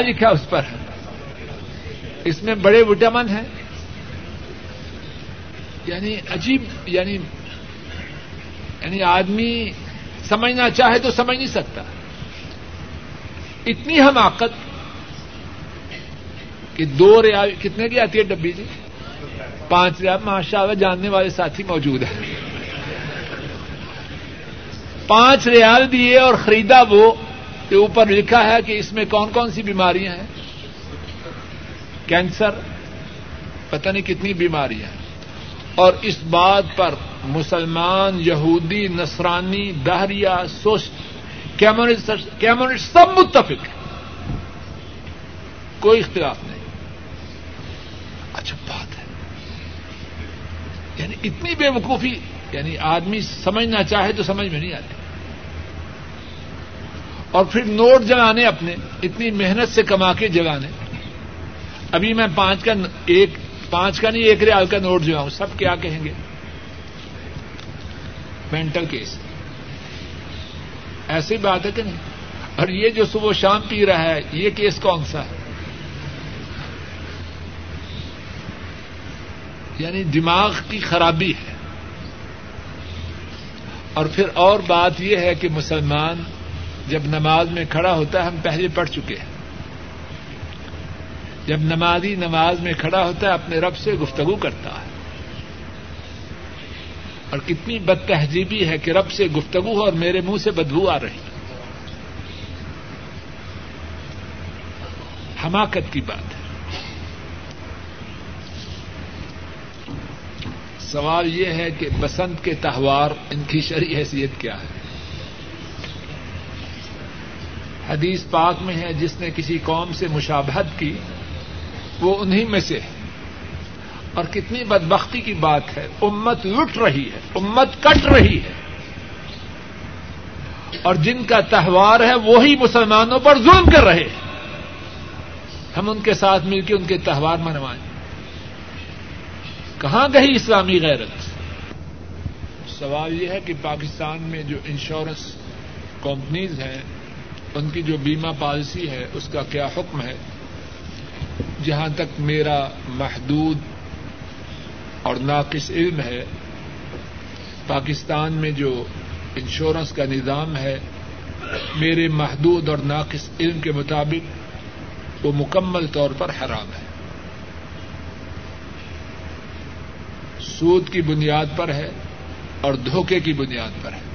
لکھا اس پر؟ اس میں بڑے وٹامن ہیں۔ یعنی عجیب یعنی یعنی آدمی سمجھنا چاہے تو سمجھ نہیں سکتا۔ اتنی حماقت کہ دو ریال کتنے کی آتی ہے ڈبی جی؟ پانچ ریال ماشاء اللہ جاننے والے ساتھی موجود ہیں۔ پانچ ریال دیے اور خریدا وہ کہ اوپر لکھا ہے کہ اس میں کون کون سی بیماریاں ہیں؟ کینسر، پتہ نہیں کتنی بیماریاں ہیں۔ اور اس بات پر مسلمان، یہودی، نصرانی، دہریا سوش کیمونسٹ سب متفق کوئی اختلاف نہیں۔ اچھا بات ہے۔ یعنی اتنی بے وقوفی یعنی آدمی سمجھنا چاہے تو سمجھ میں نہیں آتی۔ اور پھر نوٹ جلانے اپنے، اتنی محنت سے کما کے جلانے۔ ابھی میں پانچ کا، ایک، پانچ کا نہیں، ایک ریال کا نوٹ جو سب کیا کہیں گے؟ Mental case. ایسی بات ہے کہ نہیں؟ اور یہ جو صبح شام پی رہا ہے، یہ کیس کون سا ہے؟ یعنی دماغ کی خرابی ہے۔ اور پھر اور بات یہ ہے کہ مسلمان جب نماز میں کھڑا ہوتا ہے، ہم پہلے پڑھ چکے ہیں۔ جب نمازی نماز میں کھڑا ہوتا ہے، اپنے رب سے گفتگو کرتا ہے۔ اور کتنی بد تہذیبی ہے کہ رب سے گفتگو ہو اور میرے منہ سے بدبو آ رہی۔ حماقت کی بات ہے۔ سوال یہ ہے کہ بسنت کے تہوار ان کی شرعی حیثیت کیا ہے؟ حدیث پاک میں ہے، جس نے کسی قوم سے مشابہت کی، وہ انہیں میں سے ہے۔ اور کتنی بدبختی کی بات ہے، امت لٹ رہی ہے، امت کٹ رہی ہے۔ اور جن کا تہوار ہے، وہی مسلمانوں پر ظلم کر رہے ہیں۔ ہم ان کے ساتھ مل کے ان کے تہوار منوائیں۔ کہاں گئی اسلامی غیرت؟ سوال یہ ہے کہ پاکستان میں جو انشورنس کمپنیز ہیں ان کی جو بیمہ پالیسی ہے، اس کا کیا حکم ہے؟ جہاں تک میرا محدود اور ناقص علم ہے، پاکستان میں جو انشورنس کا نظام ہے، میرے محدود اور ناقص علم کے مطابق وہ مکمل طور پر حرام ہے۔ سود کی بنیاد پر ہے اور دھوکے کی بنیاد پر ہے۔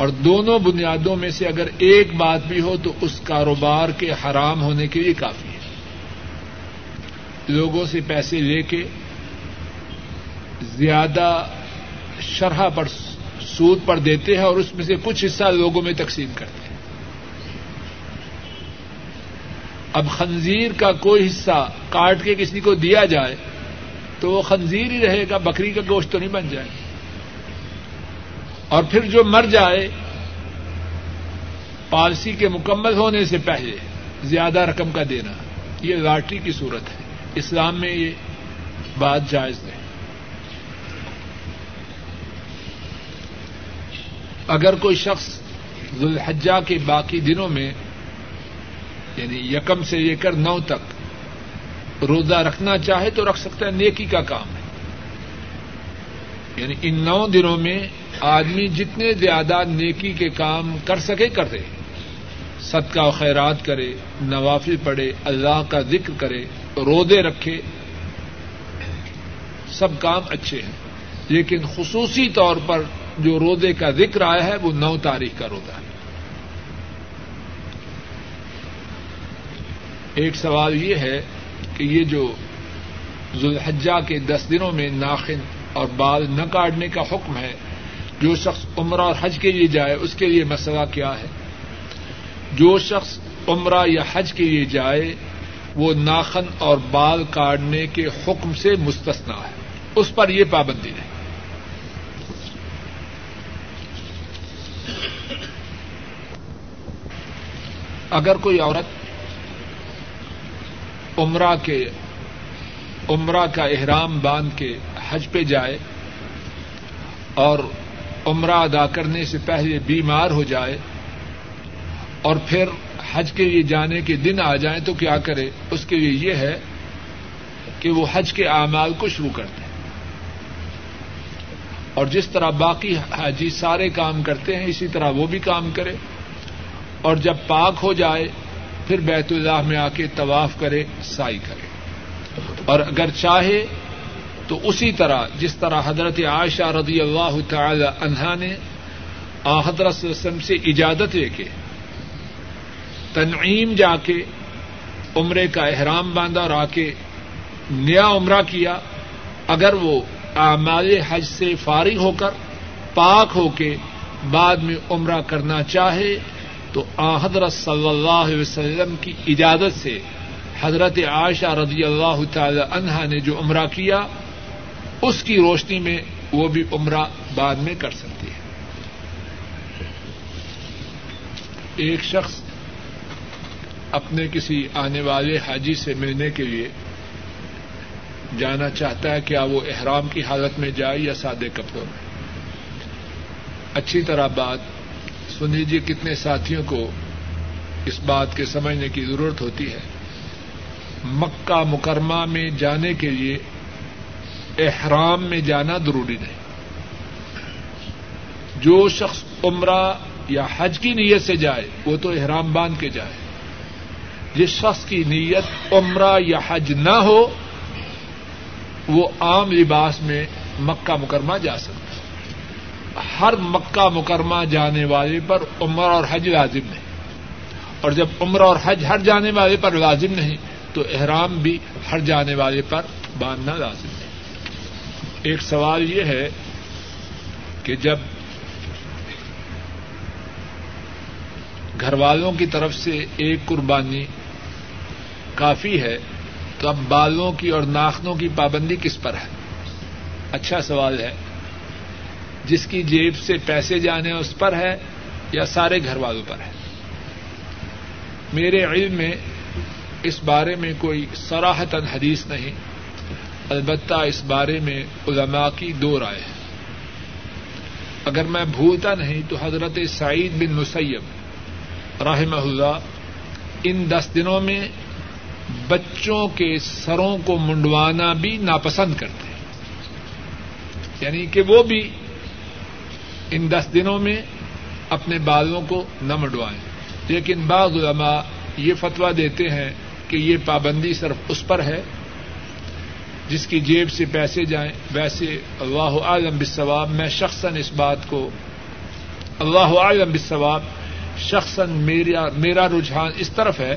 اور دونوں بنیادوں میں سے اگر ایک بات بھی ہو تو اس کاروبار کے حرام ہونے کے لیے کافی ہے۔ لوگوں سے پیسے لے کے زیادہ شرح پر سود پر دیتے ہیں اور اس میں سے کچھ حصہ لوگوں میں تقسیم کرتے ہیں۔ اب خنزیر کا کوئی حصہ کاٹ کے کسی کو دیا جائے تو وہ خنزیر ہی رہے گا، بکری کا گوشت تو نہیں بن جائے۔ اور پھر جو مر جائے پالسی کے مکمل ہونے سے پہلے زیادہ رقم کا دینا، یہ لاٹری کی صورت ہے۔ اسلام میں یہ بات جائز ہے اگر کوئی شخص ذوالحجہ کے باقی دنوں میں یعنی یکم سے لے کر نو تک روزہ رکھنا چاہے تو رکھ سکتا ہے، نیکی کا کام ہے۔ یعنی ان نو دنوں میں آدمی جتنے زیادہ نیکی کے کام کر سکے کر دے صدقہ و خیرات کرے، نوافل پڑھے، اللہ کا ذکر کرے رودے رکھے، سب کام اچھے ہیں۔ لیکن خصوصی طور پر جو رودے کا ذکر آیا ہے، وہ نو تاریخ کا روزہ ہے۔ ایک سوال یہ ہے کہ یہ جو ذوالحجہ کے دس دنوں میں ناخن اور بال نہ کاٹنے کا حکم ہے جو شخص عمرہ اور حج کے لیے جائے، اس کے لیے مسئلہ کیا ہے؟ جو شخص عمرہ یا حج کے لیے جائے، وہ ناخن اور بال کاٹنے کے حکم سے مستثنا ہے۔ اس پر یہ پابندی نہیں اگر کوئی عورت عمرہ کے، عمرہ کا احرام باندھ کے حج پہ جائے اور عمرہ ادا کرنے سے پہلے بیمار ہو جائے اور پھر حج کے لیے جانے کے دن آ جائیں تو کیا کرے؟ اس کے لیے یہ ہے کہ وہ حج کے اعمال کو شروع کر دیں اور جس طرح باقی حاجی سارے کام کرتے ہیں، اسی طرح وہ بھی کام کرے۔ اور جب پاک ہو جائے، پھر بیت اللہ میں آ کے طواف کرے، سائی کرے۔ اور اگر چاہے تو اسی طرح جس طرح حضرت عائشہ رضی اللہ تعالی عنہا نے آ حضرت وسلم سے اجازت لے کے تنعیم جا کے عمرے کا احرام باندھا اور آ کے نیا عمرہ کیا، اگر وہ اعمال حج سے فارغ ہو کر پاک ہو کے بعد میں عمرہ کرنا چاہے تو آ حضرت صلی اللہ علیہ وسلم کی اجازت سے حضرت عائشہ رضی اللہ تعالی عنہا نے جو عمرہ کیا اس کی روشنی میں وہ بھی عمرہ بعد میں کر سکتی ہے۔ ایک شخص اپنے کسی آنے والے حاجی سے ملنے کے لیے جانا چاہتا ہے کیا وہ احرام کی حالت میں جائے یا سادے کپڑوں میں؟ اچھی طرح بات سن لیجیے جی، کتنے ساتھیوں کو اس بات کے سمجھنے کی ضرورت ہوتی ہے۔ مکہ مکرمہ میں جانے کے لیے احرام میں جانا ضروری نہیں۔ جو شخص عمرہ یا حج کی نیت سے جائے، وہ تو احرام باندھ کے جائے۔ جس شخص کی نیت عمرہ یا حج نہ ہو، وہ عام لباس میں مکہ مکرمہ جا سکتا ہے۔ ہر مکہ مکرمہ جانے والے پر عمر اور حج لازم نہیں۔ اور جب عمر اور حج ہر جانے والے پر لازم نہیں، تو احرام بھی ہر جانے والے پر باندھنا لازم۔ نہیں ایک سوال یہ ہے کہ جب گھر والوں کی طرف سے ایک قربانی کافی ہے، تو اب بالوں کی اور ناخنوں کی پابندی کس پر ہے؟ اچھا سوال ہے۔ جس کی جیب سے پیسے جانے اس پر ہے یا سارے گھر والوں پر ہے؟ میرے علم میں اس بارے میں کوئی سراہتن حدیث نہیں۔ البتہ اس بارے میں علماء کی دو رائے ہے اگر میں بھولتا نہیں تو حضرت سعید بن مسیب رحمہ اللہ ان دس دنوں میں بچوں کے سروں کو منڈوانا بھی ناپسند کرتے ہیں۔ یعنی کہ وہ بھی ان دس دنوں میں اپنے بالوں کو نہ منڈوائیں۔ لیکن بعض علماء یہ فتویٰ دیتے ہیں کہ یہ پابندی صرف اس پر ہے جس کی جیب سے پیسے جائیں، ویسے اللہ عالم بثواب میں شخصاً اس بات کو اللہ عالم بثواب شخصاً میرا رجحان اس طرف ہے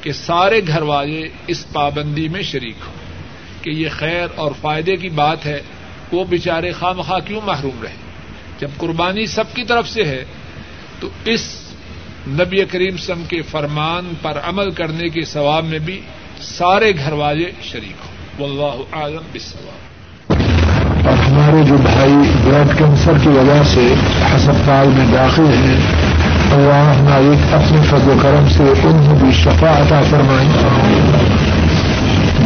کہ سارے گھر والے اس پابندی میں شریک ہوں۔ کہ یہ خیر اور فائدے کی بات ہے، وہ بےچارے خواہ کیوں محروم رہے؟ جب قربانی سب کی طرف سے ہے، تو اس نبی کریم سم کے فرمان پر عمل کرنے کے ثواب میں بھی سارے گھر والے شریک ہوں۔ واللہ عالم بالثواب اور ہمارے جو بھائی بلڈ کینسر کی وجہ سے ہسپتال میں داخل ہیں، اللہ مالک اپنے فضل و کرم سے انہیں بھی شفا عطا فرمائیں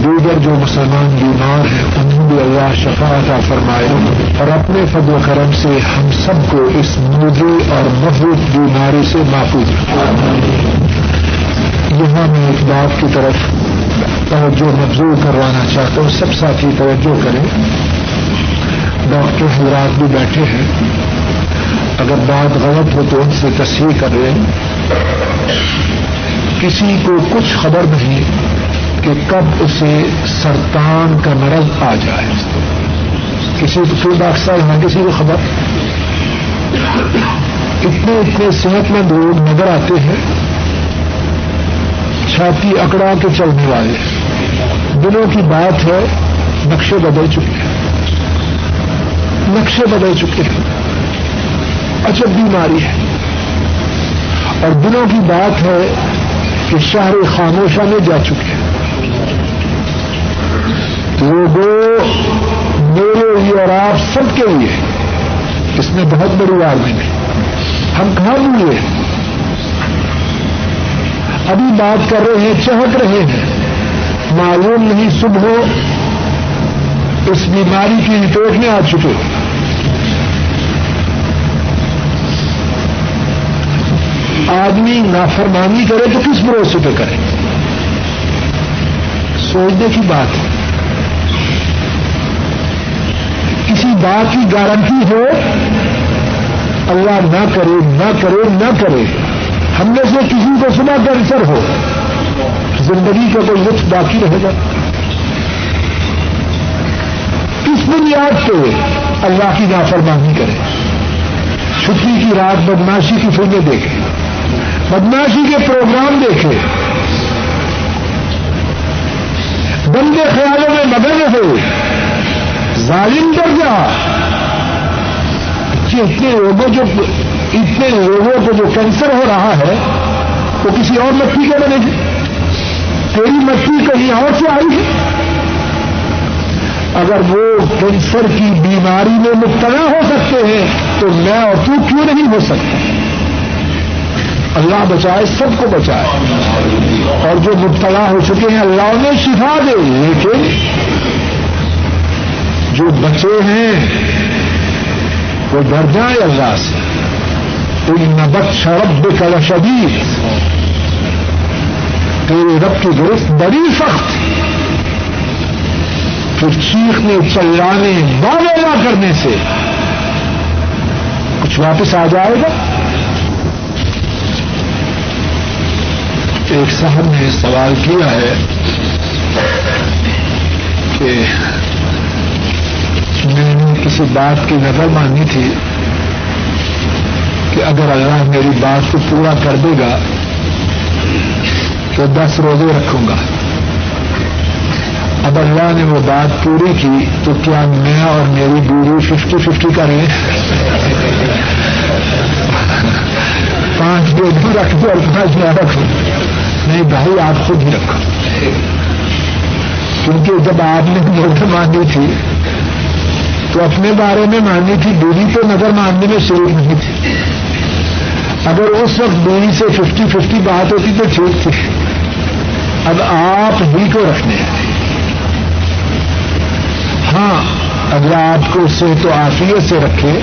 دیگر جو مسلمان بیمار ہیں انہیں بھی اللہ شفا عطا فرمائے۔ اور اپنے فضل و کرم سے ہم سب کو اس مودی اور محبوب بیماری سے محفوظ یہاں میں ایک بات کی طرف توجہ مبزور کروانا چاہتا ہوں۔ سب ساتھی توجہ کریں۔ ڈاکٹر حضرات بھی بیٹھے ہیں۔ اگر بات غلط ہو تو ان سے تصحیح کر لیں۔ کسی کو کچھ خبر نہیں کہ کب اسے سرطان کا مرض آ جائے۔ کسی کو ڈاکٹر صاحب ہیں کسی کو خبر۔ اتنے اتنے صحت مند لوگ نظر آتے ہیں۔ چھاتی اکڑا کے چلنے والے۔ دنوں کی بات ہے، نقشے بدل چکے ہیں۔ نقشے بدل چکے ہیں۔ عجب بیماری ہے۔ اور دنوں کی بات ہے کہ شہر خاموشہ میں جا چکے ہیں۔ لوگوں، میرے لیے اور آپ سب کے لیے اس میں بہت بڑی وارننگ ہے ہم کہاں بھولے؟ ابھی بات کر رہے ہیں، چہک رہے ہیں۔ معلوم نہیں صبح اس بیماری کی رپورٹ میں آ چکے آدمی نافرمانی کرے تو کس بھروسے پہ کرے؟ سوچنے کی بات ہے۔ کسی بات کی گارنٹی ہو، اللہ نہ کرے نہ کرے نہ کرے۔ ہم میں سے کسی کو صبح کینسر ہو، زندگی کا کوئی لطف باقی رہے گا۔ کس بنیاد پہ اللہ کی نافرمانی کرے چھٹی کی رات بدماشی کی فلمیں دیکھے بدماشی کے پروگرام دیکھے بندے خیالوں میں مدد ہو۔ ظالم کر جا۔ کہ اتنے لوگوں جو اتنے لوگوں کو جو کینسر ہو رہا ہے، وہ کسی اور مٹی کے بنے گی تیری مٹی کہیں اور سے آئی ہے؟ اگر وہ کینسر کی بیماری میں مبتلا ہو سکتے ہیں، تو میں اور تو کیوں نہیں ہو سکتا اللہ بچائے، سب کو بچائے۔ اور جو مبتلا ہو چکے ہیں، اللہ نے شفا دے۔ لیکن جو بچے ہیں، وہ ڈر جائے اللہ سے۔ کوئی نبت شرب کل شدید تیرے رب کی گرفت بڑی سخت. پھر چیخنے چلانے بالا کرنے سے کچھ واپس آ جائے گا؟ ایک صاحب نے سوال کیا ہے کہ میں نے کسی بات کی نظر مانی تھی اگر اللہ میری بات کو پورا کر دے گا تو دس روزے رکھوں گا۔ اب اللہ نے وہ بات پوری کی تو کیا میں اور میری بیوی ففٹی ففٹی کریں پانچ دن بھی رکھ دو اور پانچ نہ رکھو نہیں بھائی، آپ خود ہی رکھو۔ کیونکہ جب آپ نے نظر مانی تھی، تو اپنے بارے میں ماننی تھی بیوی تو نظر ماننے میں شروع نہیں تھی۔ اگر اس وقت بیوی سے ففٹی ففٹی بات ہوتی تو ٹھیک تھی۔ اب آپ ہی کو رکھنے ہیں۔ ہاں اگر آپ کو اسے تو آفیت سے رکھے۔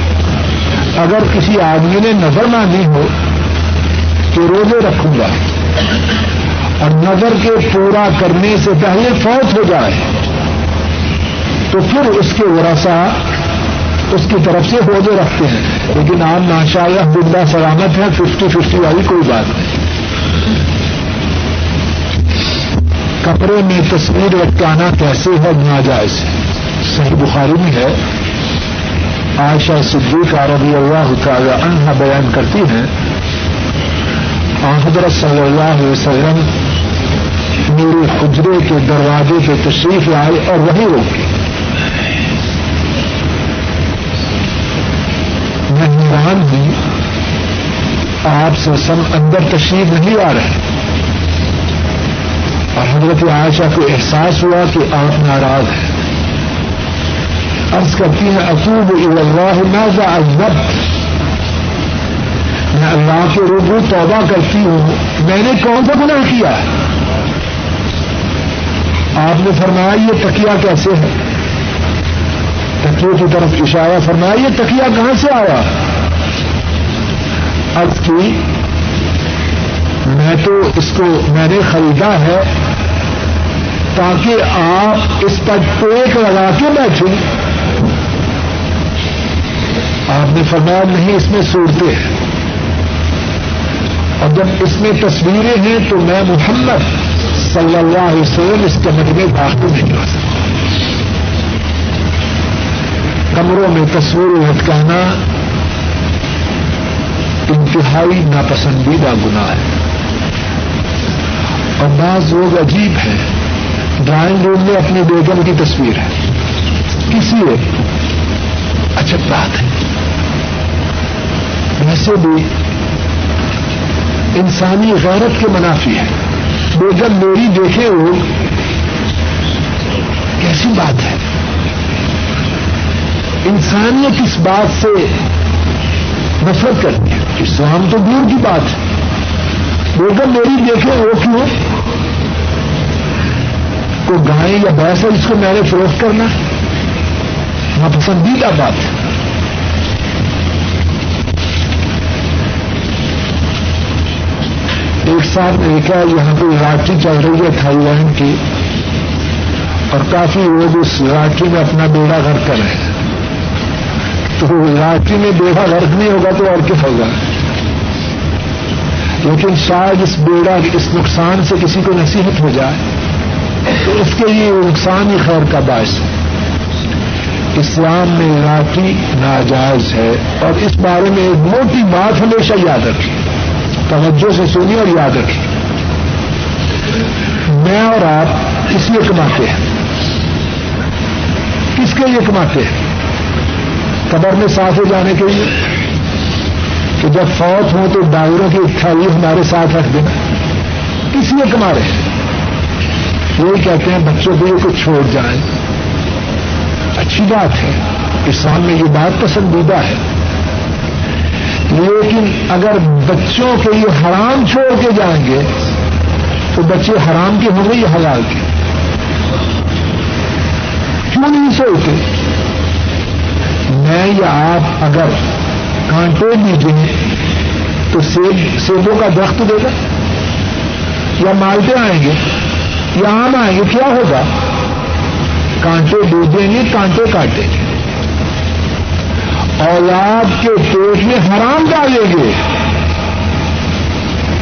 اگر کسی آدمی نے نظر مانی ہو تو روزے رکھوں گا۔ اور نظر کے پورا کرنے سے پہلے فوت ہو جائے۔ تو پھر اس کے ورثا اس کی طرف سے روزے رکھتے ہیں۔ لیکن آپ ماشاء اللہ سلامت ہے ففٹی ففٹی والی کوئی بات نہیں۔ کپڑے میں تصویر لٹکانا کیسے ہے؟ ناجائز صحیح بخاری میں ہے۔ عائشہ صدیق رضی اللہ تعالی عنہ بیان کرتی ہیں۔ حضرت صلی اللہ علیہ وسلم میرے خجرے کے دروازے پہ تشریف لائے اور وہی روکے میں حیران جی، آپ سے سب اندر تشریف نہیں آ رہے۔ اور حضرت عائشہ کو احساس ہوا کہ آپ ناراض ہیں۔ عرض کرتی ہیں اقوب اللہ، ماذا ازبت میں اللہ کے روبو توبہ کرتی ہوں۔ میں نے کون سا گناہ کیا؟ آپ نے فرمایا، یہ تکیا کیسے ہے؟ تکیے کی طرف اشارہ فرمایا، یہ تکیا کہاں سے آیا؟ اب کی، میں تو اس کو میں نے خریدا ہے تاکہ آپ اس پر ٹیک لگا کے بیٹھیں۔ آپ نے فرمایا، نہیں، اس میں صورتیں ہیں۔ اور جب اس میں تصویریں ہیں تو میں محمد صلی اللہ علیہ وسلم اس کمر میں داخل نہیں کر سکتا۔ کمروں میں تصویریں لٹکانا انتہائی ناپسندیدہ گناہ ہے۔ اور بعض لوگ عجیب ہیں۔ ڈرائنگ روم میں اپنی بیگم کی تصویر ہے۔ کسی اچھا بات ہے۔ ویسے بھی انسانی غیرت کے منافی ہے بیگم میری دیکھے وہ کیسی بات ہے۔ انسانیت اس بات سے نفرت کرتی ہے اسلام تو دور کی بات ہے۔ بیگم میری دیکھے وہ کیوں؟ کو گائے یا بحث ہے اس کو میں نے فروخت کرنا ناپسندیدہ بات ہے۔ ایک صاحب نے دیکھا یہاں کوئی لاٹری چل رہی ہے تھائی لینڈ کی۔ اور کافی لوگ اس لاٹری میں اپنا بیڑا گھر کر رہے ہیں۔ تو لاٹری میں بیڑا غرق نہیں ہوگا تو اور کیا ہوگا؟ لیکن شاید اس بیڑا اس نقصان سے کسی کو نصیحت ہو جائے تو اس کے لیے نقصان ہی خیر کا باعث ہے۔ اسلام میں لاٹری ناجائز ہے اور اس بارے میں ایک موٹی بات ہمیشہ یاد رکھی توجہ سے سنی اور یاد رکھی میں اور آپ کس لیے کماتے ہیں۔ کس کے لیے کماتے ہیں؟ قبر میں ساتھ ہو جانے کے لیے کہ جب فوت ہوں تو ڈائروں کی تھالی ہمارے ساتھ رکھ دینا۔ کس لیے کما رہے ہیں یہی کہتے ہیں بچوں کو یہ کچھ چھوڑ جائیں اچھی بات ہے۔ اسلام میں یہ بات پسندیدہ ہے۔ لیکن اگر بچوں کے یہ حرام چھوڑ کے جائیں گے تو بچے حرام کے ہوں گے یا حلال کے؟ کیوں نہیں سوچتے؟ میں یا آپ اگر کانٹے دیجیے تو سیب سیبوں کا درخت دے گا؟ یا مالٹے آئیں گے؟ یا آم آئیں گے؟ کیا ہوگا؟ کانٹے ڈوبیں گے، کانٹے کاٹیں گے۔ اولاد کے پیٹ میں حرام ڈالیں گے۔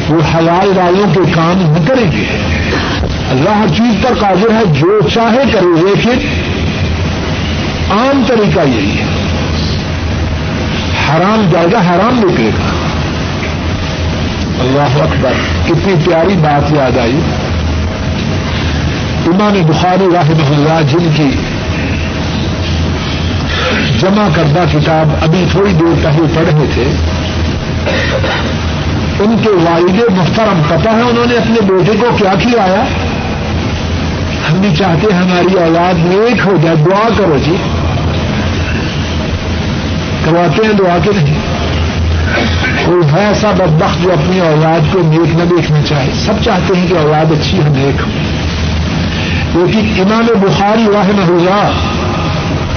وہ حلال والوں کے کام نہ کریں گے۔ اللہ ہر چیز پر قادر ہے، جو چاہے کرے، لیکن عام طریقہ یہی ہے۔ حرام جائے گا، حرام نکلے گا۔ اللہ اکبر، کتنی پیاری بات یاد آئی۔ امام بخاری رحمہ اللہ جن کی جمع کردہ کتاب ابھی تھوڑی دیر پہلے پڑھ رہے تھے، ان کے والد محترم پتہ ہے انہوں نے اپنے بیٹے کو کیا کھلایا ہم بھی چاہتے ہماری اولاد نیک ہو جائے، دعا کرو جی۔ کرواتے ہیں دعا کے نہیں کوئی ہے ایسا بدبخت جو اپنی اولاد کو نیک نہ دیکھنا چاہے؟ سب چاہتے ہیں کہ اولاد اچھی ہو، نیک ہو۔ لیکن امام بخاری رحمہ اللہ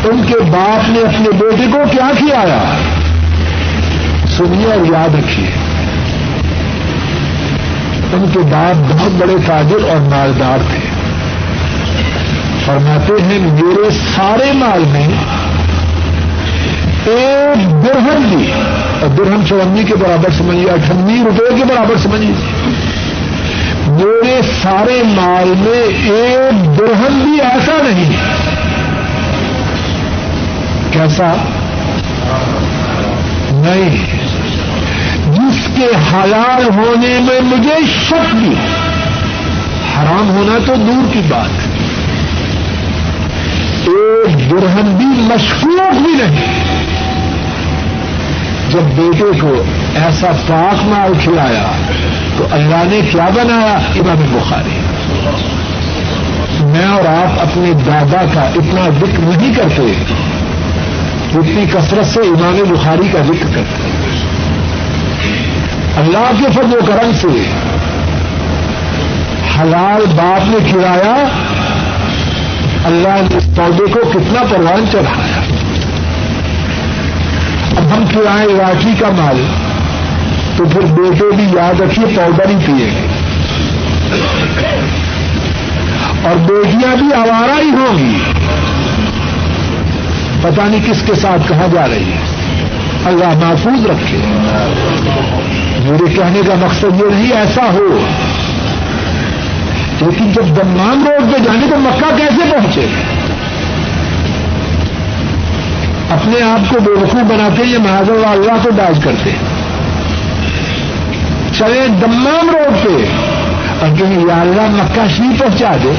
ان کے باپ نے اپنے بیٹے کو کیا کھلایا؟ سنیے اور یاد رکھیے۔ ان کے باپ بہت بڑے تاجر اور مالدار تھے۔ فرماتے ہیں، میرے سارے مال میں ایک درہم بھی۔ اور درہم چونی کے برابر سمجھیے اٹھنی روپے کے برابر سمجھیے۔ میرے سارے مال میں ایک درہم بھی ایسا نہیں۔ کیسا؟ نہیں۔ جس کے حلال ہونے میں مجھے شک بھی۔ حرام ہونا تو دور کی بات۔ ایک درہم بھی مشکوک بھی نہیں۔ جب بیٹے کو ایسا پاک مال کھلایا تو اللہ نے کیا بنایا؟ امام بخاری۔ میں اور آپ اپنے دادا کا اتنا ذکر نہیں کرتے اتنی کثرت سے امام بخاری کا ذکر کرتے۔ اللہ کے فضل و کرم سے حلال باپ نے کھلایا، اللہ نے اس پودے کو کتنا پروان چڑھایا۔ ہم کھلائیں لاٹھی کا مال تو پھر بیٹے بھی یاد رکھیے پاؤڈر ہی پیے گے اور بیٹیاں بھی آوارہ ہی ہوں گی۔ پتہ نہیں کس کے ساتھ کہاں جا رہی ہے اللہ محفوظ رکھے۔ میرے کہنے کا مقصد یہ نہیں، ایسا ہو۔ لیکن جب دمام روڈ پہ جانے تو مکہ کیسے اپنے آپ کو بے وقوع بناتے یہ محاذ اللہ اللہ کو ڈاج کرتے چلے دمام روڈ پہ اور کہیں یا اللہ مکہ شریف پہنچا دے۔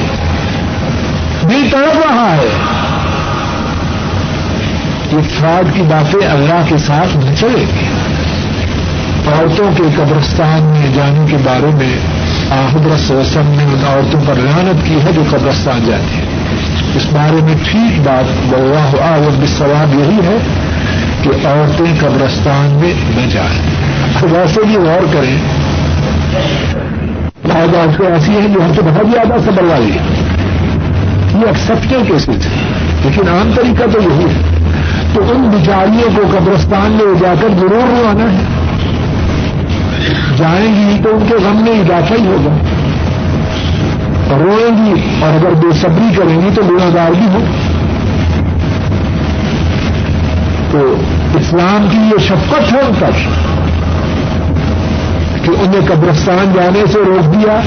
دل تڑپ رہا ہے۔ یہ فراڈ کی باتیں اللہ کے ساتھ نہ چلے۔ گی عورتوں کے قبرستان میں جانے کے بارے میں آحدر وسلم نے ان عورتوں پر رحانت کی ہے جو قبرستان جاتی ہیں۔ اس بارے میں ٹھیک بات اللہ عالم سواب یہی ہے کہ عورتیں قبرستان میں نہ جائیں۔ ویسے بھی غور کریں۔ بعض عورتیں ایسی ہیں جو ہم سے بہت زیادہ صبر والی ہے یہ ایکسپٹل کیسز ہے لیکن عام طریقہ تو یہی ہے۔ تو ان بیچاریوں کو قبرستان میں جا کر ضرور روانا ہے۔ جائیں گی تو ان کے غم میں اضافہ ہی ہوگا۔ روئیں گی اور اگر بے صبری کریں گی تو گناگار بھی ہو تو اسلام کی یہ شفقت ہے ان پر کہ انہیں قبرستان جانے سے روک دیا،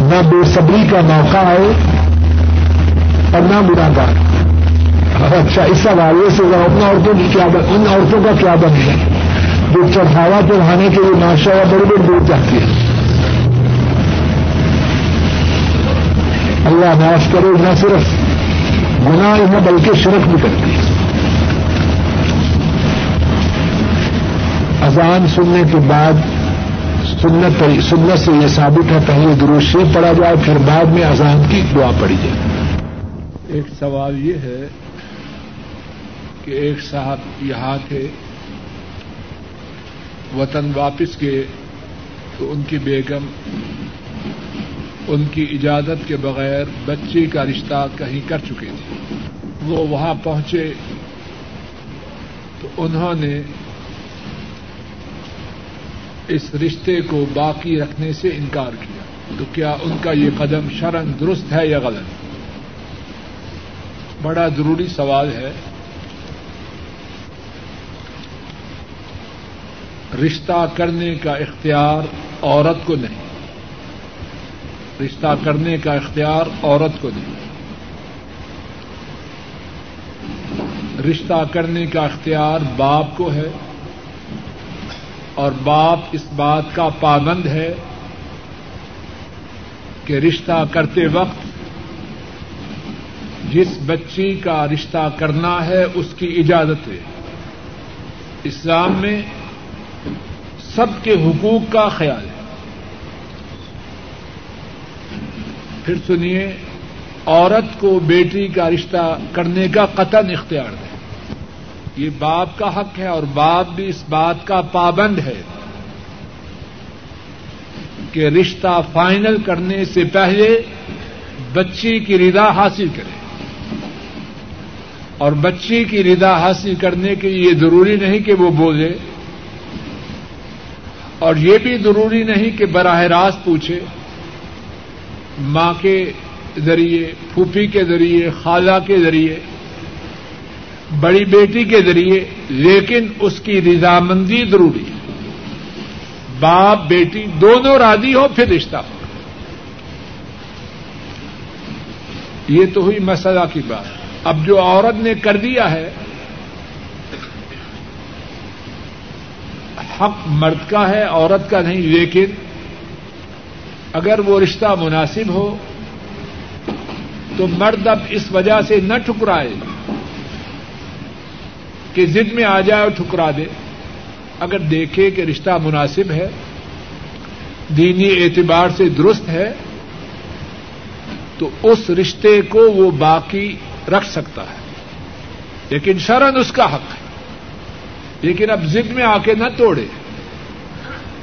نہ بے صبری کا موقع آئے اور نہ گناگار اچھا اس حوالے سے اپنا عورتوں کی کیا ان عورتوں کا کیا بن ہے جو چڑھاوا چڑھانے کے لیے ماشاء بڑی بڑی دور جاتی ہے اللہ معاف کرے، نہ صرف گناہ نہ بلکہ شرک بھی کرتی اذان سننے کے بعد سنت سنت سے یہ ثابت ہے، پہلے دروشی پڑھا جائے، پھر بعد میں اذان کی دعا پڑی جائے۔ ایک سوال یہ ہے کہ ایک صاحب یہاں تھے، وطن واپس گئے تو ان کی بیگم ان کی اجازت کے بغیر بچی کا رشتہ کہیں کر چکے تھے۔ وہ وہاں پہنچے تو انہوں نے اس رشتے کو باقی رکھنے سے انکار کیا۔ تو کیا ان کا یہ قدم شرن درست ہے یا غلط؟ بڑا ضروری سوال ہے۔ رشتہ کرنے کا اختیار عورت کو نہیں۔ رشتہ کرنے کا اختیار عورت کو نہیں رشتہ کرنے کا اختیار باپ کو ہے اور باپ اس بات کا پابند ہے کہ رشتہ کرتے وقت جس بچی کا رشتہ کرنا ہے اس کی اجازت ہے۔ اسلام میں سب کے حقوق کا خیال ہے۔ پھر سنیے، عورت کو بیٹی کا رشتہ کرنے کا قطن اختیار ہے یہ باپ کا حق ہے اور باپ بھی اس بات کا پابند ہے کہ رشتہ فائنل کرنے سے پہلے بچی کی ردا حاصل کرے۔ اور بچی کی ردا حاصل کرنے کے لیے یہ ضروری نہیں کہ وہ بولے اور یہ بھی ضروری نہیں کہ براہ راست پوچھے۔ ماں کے ذریعے، پھوپھی کے ذریعے، خالہ کے ذریعے، بڑی بیٹی کے ذریعے، لیکن اس کی رضامندی ضروری ہے۔ باپ، بیٹی دونوں راضی ہو پھر رشتہ ہو۔ یہ تو ہوئی مسئلہ کی بات۔ اب جو عورت نے کر دیا ہے، حق مرد کا ہے، عورت کا نہیں، لیکن اگر وہ رشتہ مناسب ہو تو مرد اب اس وجہ سے نہ ٹھکرائے کہ ضد میں آ جائے اور ٹھکرا دے۔ اگر دیکھے کہ رشتہ مناسب ہے، دینی اعتبار سے درست ہے، تو اس رشتے کو وہ باقی رکھ سکتا ہے۔ لیکن شرن اس کا حق ہے۔ لیکن اب ضد میں آ کے نہ توڑے۔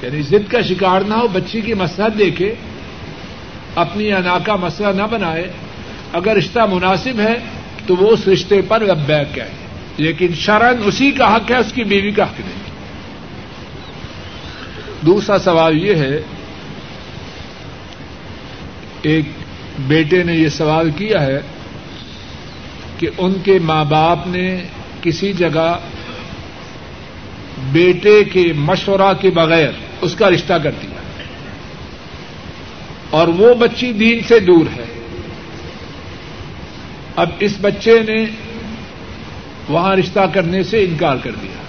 یعنی ضد کا شکار نہ ہو، بچی کی مسلط دیکھے، اپنی انا کا مسئلہ نہ بنائے۔ اگر رشتہ مناسب ہے، تو وہ اس رشتے پر لبیک کہے لیکن شرن اسی کا حق ہے، اس کی بیوی کا حق نہیں۔ دوسرا سوال یہ ہے، ایک بیٹے نے یہ سوال کیا ہے کہ ان کے ماں باپ نے کسی جگہ بیٹے کے مشورہ کے بغیر اس کا رشتہ کر دیا۔ اور وہ بچی دین سے دور ہے۔ اب اس بچے نے وہاں رشتہ کرنے سے انکار کر دیا۔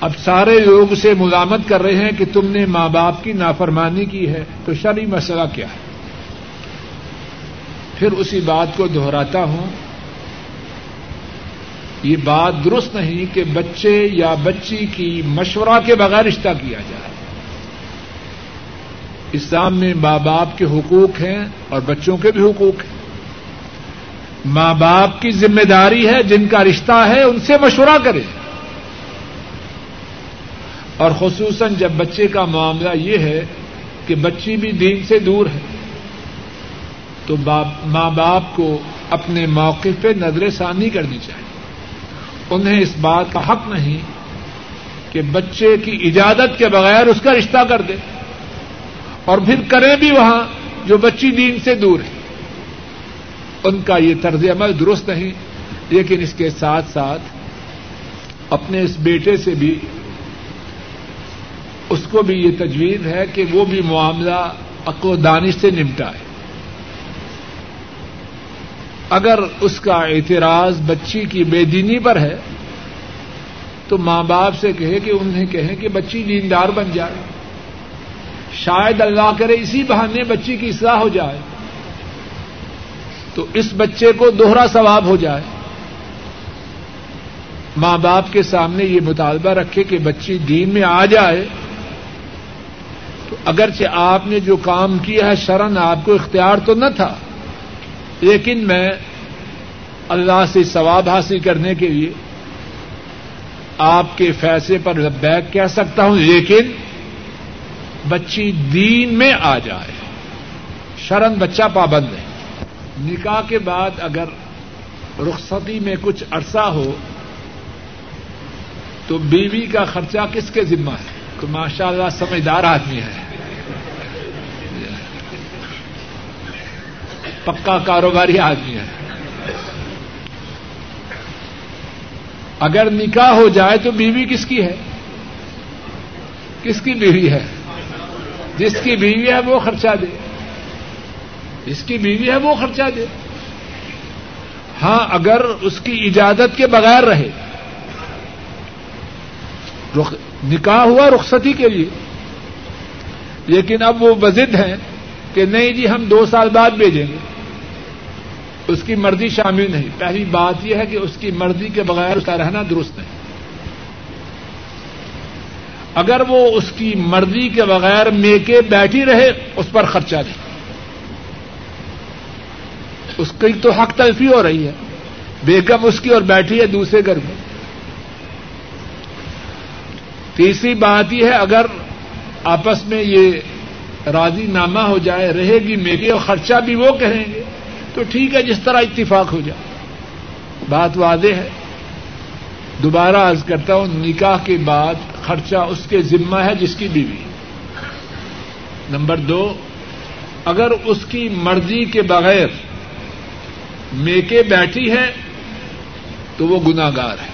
اب سارے لوگ اسے ملامت کر رہے ہیں کہ تم نے ماں باپ کی نافرمانی کی ہے، تو شرعی مسئلہ کیا ہے؟ پھر اسی بات کو دہراتا ہوں۔ یہ بات درست نہیں کہ بچے یا بچی کی مشورہ کے بغیر رشتہ کیا جائے۔ اسلام میں ماں باپ کے حقوق ہیں اور بچوں کے بھی حقوق ہیں۔ ماں باپ کی ذمہ داری ہے جن کا رشتہ ہے ان سے مشورہ کرے۔ اور خصوصاً جب بچے کا معاملہ یہ ہے کہ بچی بھی دین سے دور ہے، تو ماں باپ کو اپنے موقع پہ نظر ثانی کرنی چاہیے۔ انہیں اس بات کا حق نہیں کہ بچے کی اجازت کے بغیر اس کا رشتہ کر دے اور پھر کریں بھی وہاں جو بچی دین سے دور ہے۔ ان کا یہ طرز عمل درست نہیں، لیکن اس کے ساتھ ساتھ اپنے اس بیٹے سے بھی اس کو بھی یہ تجویز ہے کہ وہ بھی معاملہ و دانش سے نمٹا ہے۔ اگر اس کا اعتراض بچی کی بے دینی پر ہے، تو ماں باپ سے کہے کہ انہیں کہیں کہ بچی دیندار بن جائے۔ شاید اللہ کرے اسی بہانے بچی کی اصلاح ہو جائے۔ تو اس بچے کو دوہرا ثواب ہو جائے۔ ماں باپ کے سامنے یہ مطالبہ رکھے کہ بچی دین میں آ جائے۔ تو اگرچہ آپ نے جو کام کیا ہے، شرن آپ کو اختیار تو نہ تھا۔ لیکن میں اللہ سے ثواب حاصل کرنے کے لیے آپ کے فیصلے پر لبیک کہہ سکتا ہوں، لیکن بچی دین میں آ جائے۔ شرن بچہ پابند ہے۔ نکاح کے بعد اگر رخصتی میں کچھ عرصہ ہو، تو بیوی کا خرچہ کس کے ذمہ ہے؟ تو ماشاء اللہ سمجھدار آدمی ہے۔ پکا کاروباری آدمی ہے۔ اگر نکاح ہو جائے تو بیوی کس کی ہے؟ کس کی بیوی ہے؟ جس کی بیوی ہے وہ خرچہ دے۔ جس کی بیوی ہے وہ خرچہ دے۔ ہاں اگر اس کی اجازت کے بغیر رہے۔ نکاح ہوا رخصتی کے لیے۔ لیکن اب وہ وزد ہیں کہ نہیں جی ہم دو سال بعد بھیجیں گے۔ اس کی مرضی شامل نہیں۔ پہلی بات یہ ہے کہ اس کی مرضی کے بغیر اس کا رہنا درست نہیں۔ اگر وہ اس کی مرضی کے بغیر میکے بیٹھی رہے، اس پر خرچہ نہیں۔ اس کی تو حق تلفی ہو رہی ہے۔ بیگم اس کی اور بیٹھی ہے دوسرے گھر میں۔ تیسری بات یہ ہے، اگر آپس میں یہ راضی نامہ ہو جائے، رہے گی میکے اور خرچہ بھی وہ کہیں گے۔ تو ٹھیک ہے جس طرح اتفاق ہو جائے۔ بات واضح ہے۔ دوبارہ عرض کرتا ہوں، نکاح کے بعد خرچہ اس کے ذمہ ہے جس کی بیوی۔ نمبر دو، اگر اس کی مرضی کے بغیر میکے بیٹھی ہے تو وہ گناگار ہے۔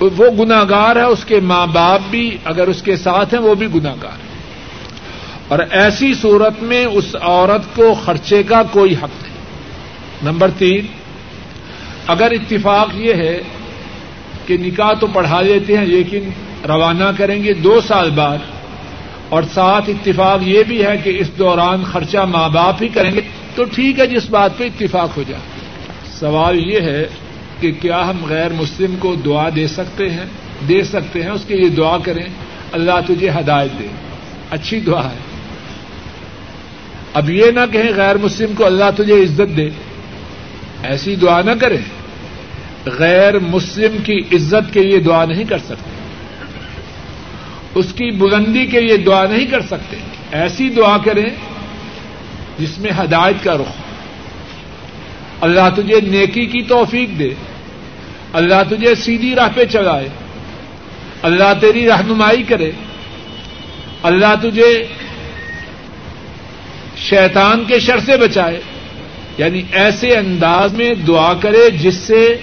وہ گناگار ہے، اس کے ماں باپ بھی اگر اس کے ساتھ ہیں وہ بھی گناگار ہے اور ایسی صورت میں اس عورت کو خرچے کا کوئی حق نہیں۔ نمبر تین، اگر اتفاق یہ ہے کہ نکاح تو پڑھا دیتے ہیں لیکن روانہ کریں گے دو سال بعد، اور ساتھ اتفاق یہ بھی ہے کہ اس دوران خرچہ ماں باپ ہی کریں گے، تو ٹھیک ہے جس بات پہ اتفاق ہو جائے۔ سوال یہ ہے کہ کیا ہم غیر مسلم کو دعا دے سکتے ہیں؟ دے سکتے ہیں، اس کے لیے دعا کریں۔ اللہ تجھے ہدایت دے۔ اچھی دعا ہے۔ اب یہ نہ کہیں غیر مسلم کو اللہ تجھے عزت دے۔ ایسی دعا نہ کرے۔ غیر مسلم کی عزت کے لیے دعا نہیں کر سکتے۔ اس کی بلندی کے لیے دعا نہیں کر سکتے۔ ایسی دعا کریں جس میں ہدایت کا رخ اللہ تجھے نیکی کی توفیق دے۔ اللہ تجھے سیدھی راہ پہ چلائے۔ اللہ تیری رہنمائی کرے۔ اللہ تجھے شیطان کے شر سے بچائے۔ یعنی ایسے انداز میں دعا کرے جس سے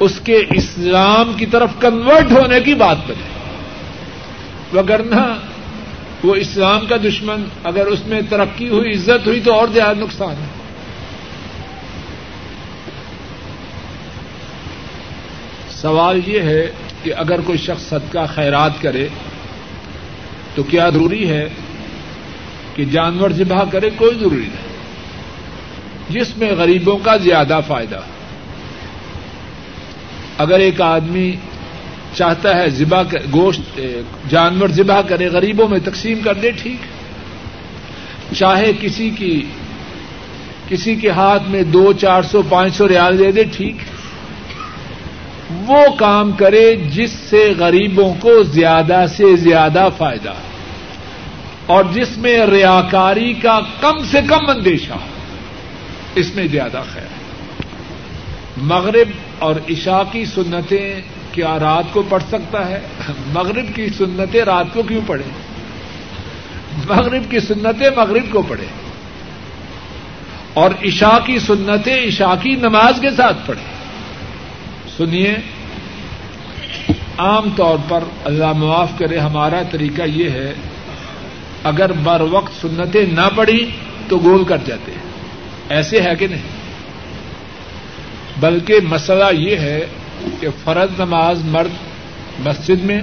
اس کے اسلام کی طرف کنورٹ ہونے کی بات بنے۔ وگرنہ وہ اسلام کا دشمن اگر اس میں ترقی ہوئی، عزت ہوئی تو اور زیادہ نقصان ہے۔ سوال یہ ہے کہ اگر کوئی شخص صدقہ خیرات کرے تو کیا ضروری ہے؟ کہ جانور ذبح کرے کوئی ضروری نہیں۔ جس میں غریبوں کا زیادہ فائدہ۔ اگر ایک آدمی چاہتا ہے ذبح گوشت جانور ذبح کرے، غریبوں میں تقسیم کر دے، ٹھیک۔ چاہے کسی کی، کسی کے ہاتھ میں دو، چار سو، پانچ سو ریال دے دے، ٹھیک۔ وہ کام کرے جس سے غریبوں کو زیادہ سے زیادہ فائدہ۔ ہے اور جس میں ریاکاری کا کم سے کم اندیشہ ہو، اس میں زیادہ خیر مغرب اور عشاء کی سنتیں کیا رات کو پڑھ سکتا ہے؟ مغرب کی سنتیں رات کو کیوں پڑھے مغرب کی سنتیں مغرب کو پڑھے اور عشاء کی سنتیں عشاء کی نماز کے ساتھ پڑھے سنیے، عام طور پر اللہ معاف کرے، ہمارا طریقہ یہ ہے اگر بر وقت سنتیں نہ پڑھی تو گول کر جاتے ہیں۔ ایسے ہے کہ نہیں؟ بلکہ مسئلہ یہ ہے کہ فرض نماز مرد مسجد میں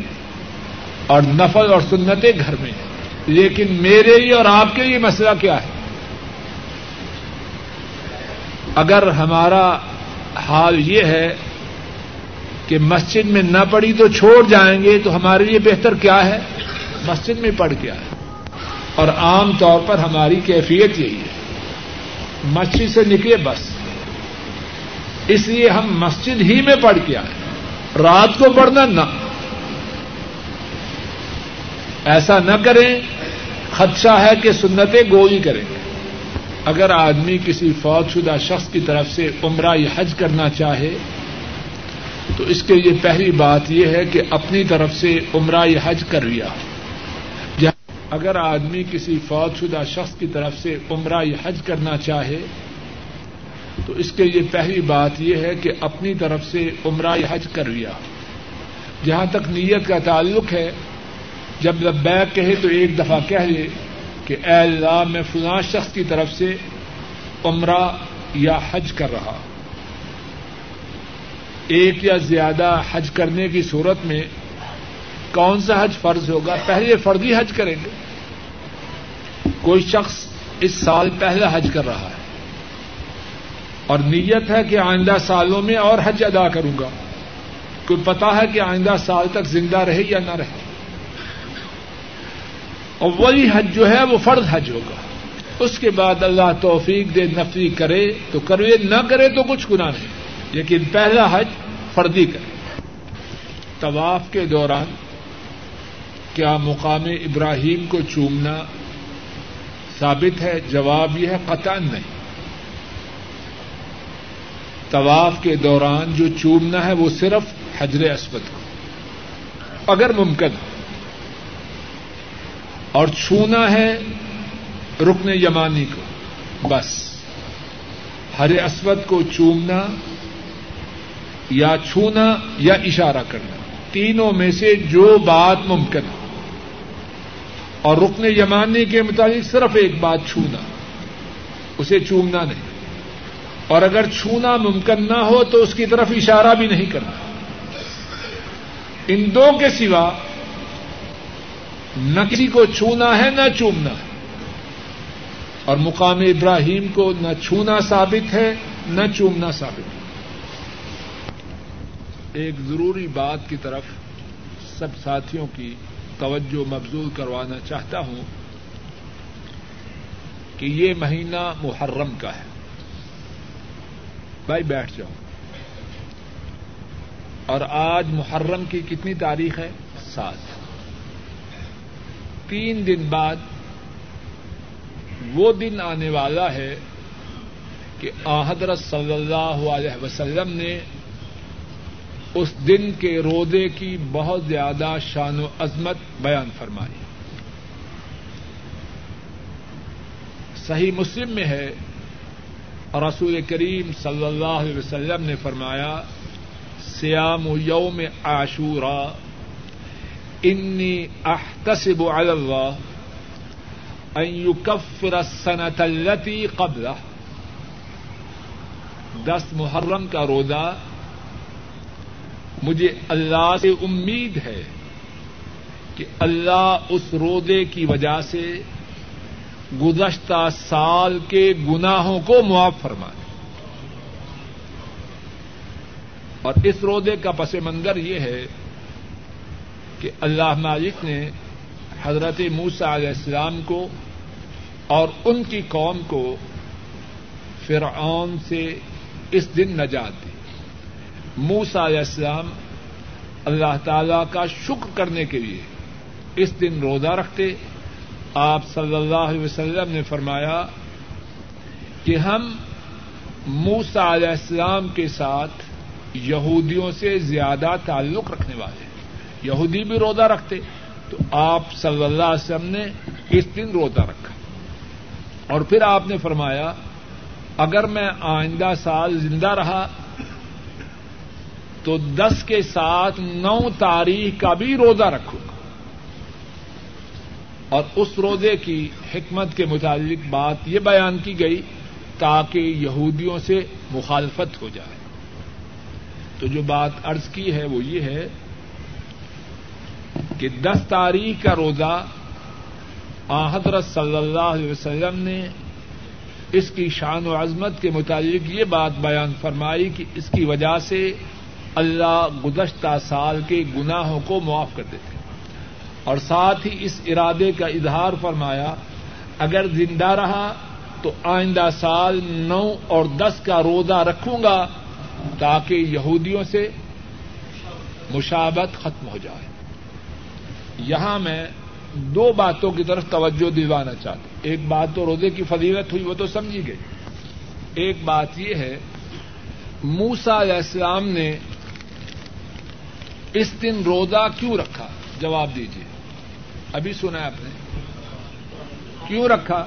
اور نفل اور سنتیں گھر میں لیکن میرے لیے اور آپ کے لیے مسئلہ کیا ہے؟ اگر ہمارا حال یہ ہے کہ مسجد میں نہ پڑھی تو چھوڑ جائیں گے تو ہمارے لیے بہتر کیا ہے؟ مسجد میں پڑھ کے آئے۔ اور عام طور پر ہماری کیفیت یہی ہے۔ مسجد سے نکلے بس۔ اس لیے ہم مسجد ہی میں پڑھ کے آئے۔ رات کو پڑھنا نہ۔ ایسا نہ کریں۔ خدشہ ہے کہ سنتیں گوئی کریں۔ گے اگر آدمی کسی فوج شدہ شخص کی طرف سے عمرہ یا حج کرنا چاہے، تو اس کے لیے پہلی بات یہ ہے کہ اپنی طرف سے عمرہ یا حج کر لیا۔ اگر آدمی کسی فوج شدہ شخص کی طرف سے عمرہ یا حج کرنا چاہے، تو اس کے لیے پہلی بات یہ ہے کہ اپنی طرف سے عمرہ حج کر لیا۔ جہاں تک نیت کا تعلق ہے، جب لبیک کہے تو ایک دفعہ کہہ لے کہ اے اللہ، میں فلاں شخص کی طرف سے عمرہ یا حج کر رہا۔ ایک یا زیادہ حج کرنے کی صورت میں کون سا حج فرض ہوگا؟ پہلے فرضی حج کریں گے۔ کوئی شخص اس سال پہلا حج کر رہا ہے۔ اور نیت ہے کہ آئندہ سالوں میں اور حج ادا کروں گا۔ کوئی پتا ہے کہ آئندہ سال تک زندہ رہے یا نہ رہے۔ اور وہی حج جو ہے وہ فرض حج ہوگا۔ اس کے بعد اللہ توفیق دے نفری کرے۔ تو کرے نہ کرے تو کچھ گنا نہیں۔ لیکن پہلا حج فردی کرے۔ طواف کے دوران کیا مقام ابراہیم کو چومنا ثابت ہے؟ جواب یہ ہے قطع نہیں۔ طواف کے دوران جو چومنا ہے وہ صرف حجر اسود کو، اگر ممکن۔ ہو اور چھونا ہے رکن یمانی کو، بس۔ ہر اسود کو چومنا یا چھونا یا اشارہ کرنا، تینوں میں سے جو بات ممکن۔ ہو اور رکن یمانی کے مطابق صرف ایک بات چھونا، اسے چومنا نہیں۔ اور اگر چھونا ممکن نہ ہو تو اس کی طرف اشارہ بھی نہیں کرنا۔ ان دو کے سوا نہ کسی کو چھونا ہے نہ چومنا۔ ہے اور مقام ابراہیم کو نہ چھونا ثابت ہے، نہ چومنا ثابت۔ ہے ایک ضروری بات کی طرف سب ساتھیوں کی توجہ مبزول کروانا چاہتا ہوں کہ یہ مہینہ محرم کا ہے۔ بھائی بیٹھ جاؤ۔ اور آج محرم کی کتنی تاریخ ہے؟ سات۔ تین دن بعد وہ دن آنے والا ہے کہ حضرت صلی اللہ علیہ وسلم نے اس دن کے رودے کی بہت زیادہ شان و عظمت بیان فرمائی۔ صحیح مسلم میں ہے اور رسول کریم صلی اللہ علیہ وسلم نے فرمایا، سیام یوم عاشورا، انی احتسب علی اللہ ان یکفر السنة التي قبلہ۔ دس محرم کا روزہ مجھے اللہ سے امید ہے کہ اللہ اس روزے کی وجہ سے گزشتہ سال کے گناہوں کو معاف فرما دے اور اس رودے کا پس منظر یہ ہے کہ اللہ مالک نے حضرت موسا علیہ السلام کو اور ان کی قوم کو فرعون سے اس دن نجات دی۔ موسا علیہ السلام اللہ تعالی کا شکر کرنے کے لیے اس دن روزہ رکھتے۔ آپ صلی اللہ علیہ وسلم نے فرمایا کہ ہم موسا علیہ السلام کے ساتھ یہودیوں سے زیادہ تعلق رکھنے والے یہودی بھی روزہ رکھتے۔ تو آپ صلی اللہ علیہ وسلم نے اس دن روزہ رکھا۔ اور پھر آپ نے فرمایا، اگر میں آئندہ سال زندہ رہا تو دس کے ساتھ نو تاریخ کا بھی روزہ رکھوں گا اور اس روزے کی حکمت کے متعلق بات یہ بیان کی گئی تاکہ یہودیوں سے مخالفت ہو جائے۔ تو جو بات ارض کی ہے وہ یہ ہے کہ دس تاریخ کا روزہ حضرت صلی اللہ علیہ وسلم نے اس کی شان و عظمت کے متعلق یہ بات بیان فرمائی کہ اس کی وجہ سے اللہ گزشتہ سال کے گناہوں کو معاف کر دیتے اور ساتھ ہی اس ارادے کا اظہار فرمایا، اگر زندہ رہا تو آئندہ سال نو اور دس کا روزہ رکھوں گا تاکہ یہودیوں سے مشابت ختم ہو جائے۔ یہاں میں دو باتوں کی طرف توجہ دلوانا چاہتا ہوں۔ ایک بات تو روزے کی فضیلت ہوئی، وہ تو سمجھی گئی۔ ایک بات یہ ہے موسا علیہ السلام نے اس دن روزہ کیوں رکھا؟ جواب دیجیے ابھی سنا ہے آپ نے۔ کیوں رکھا؟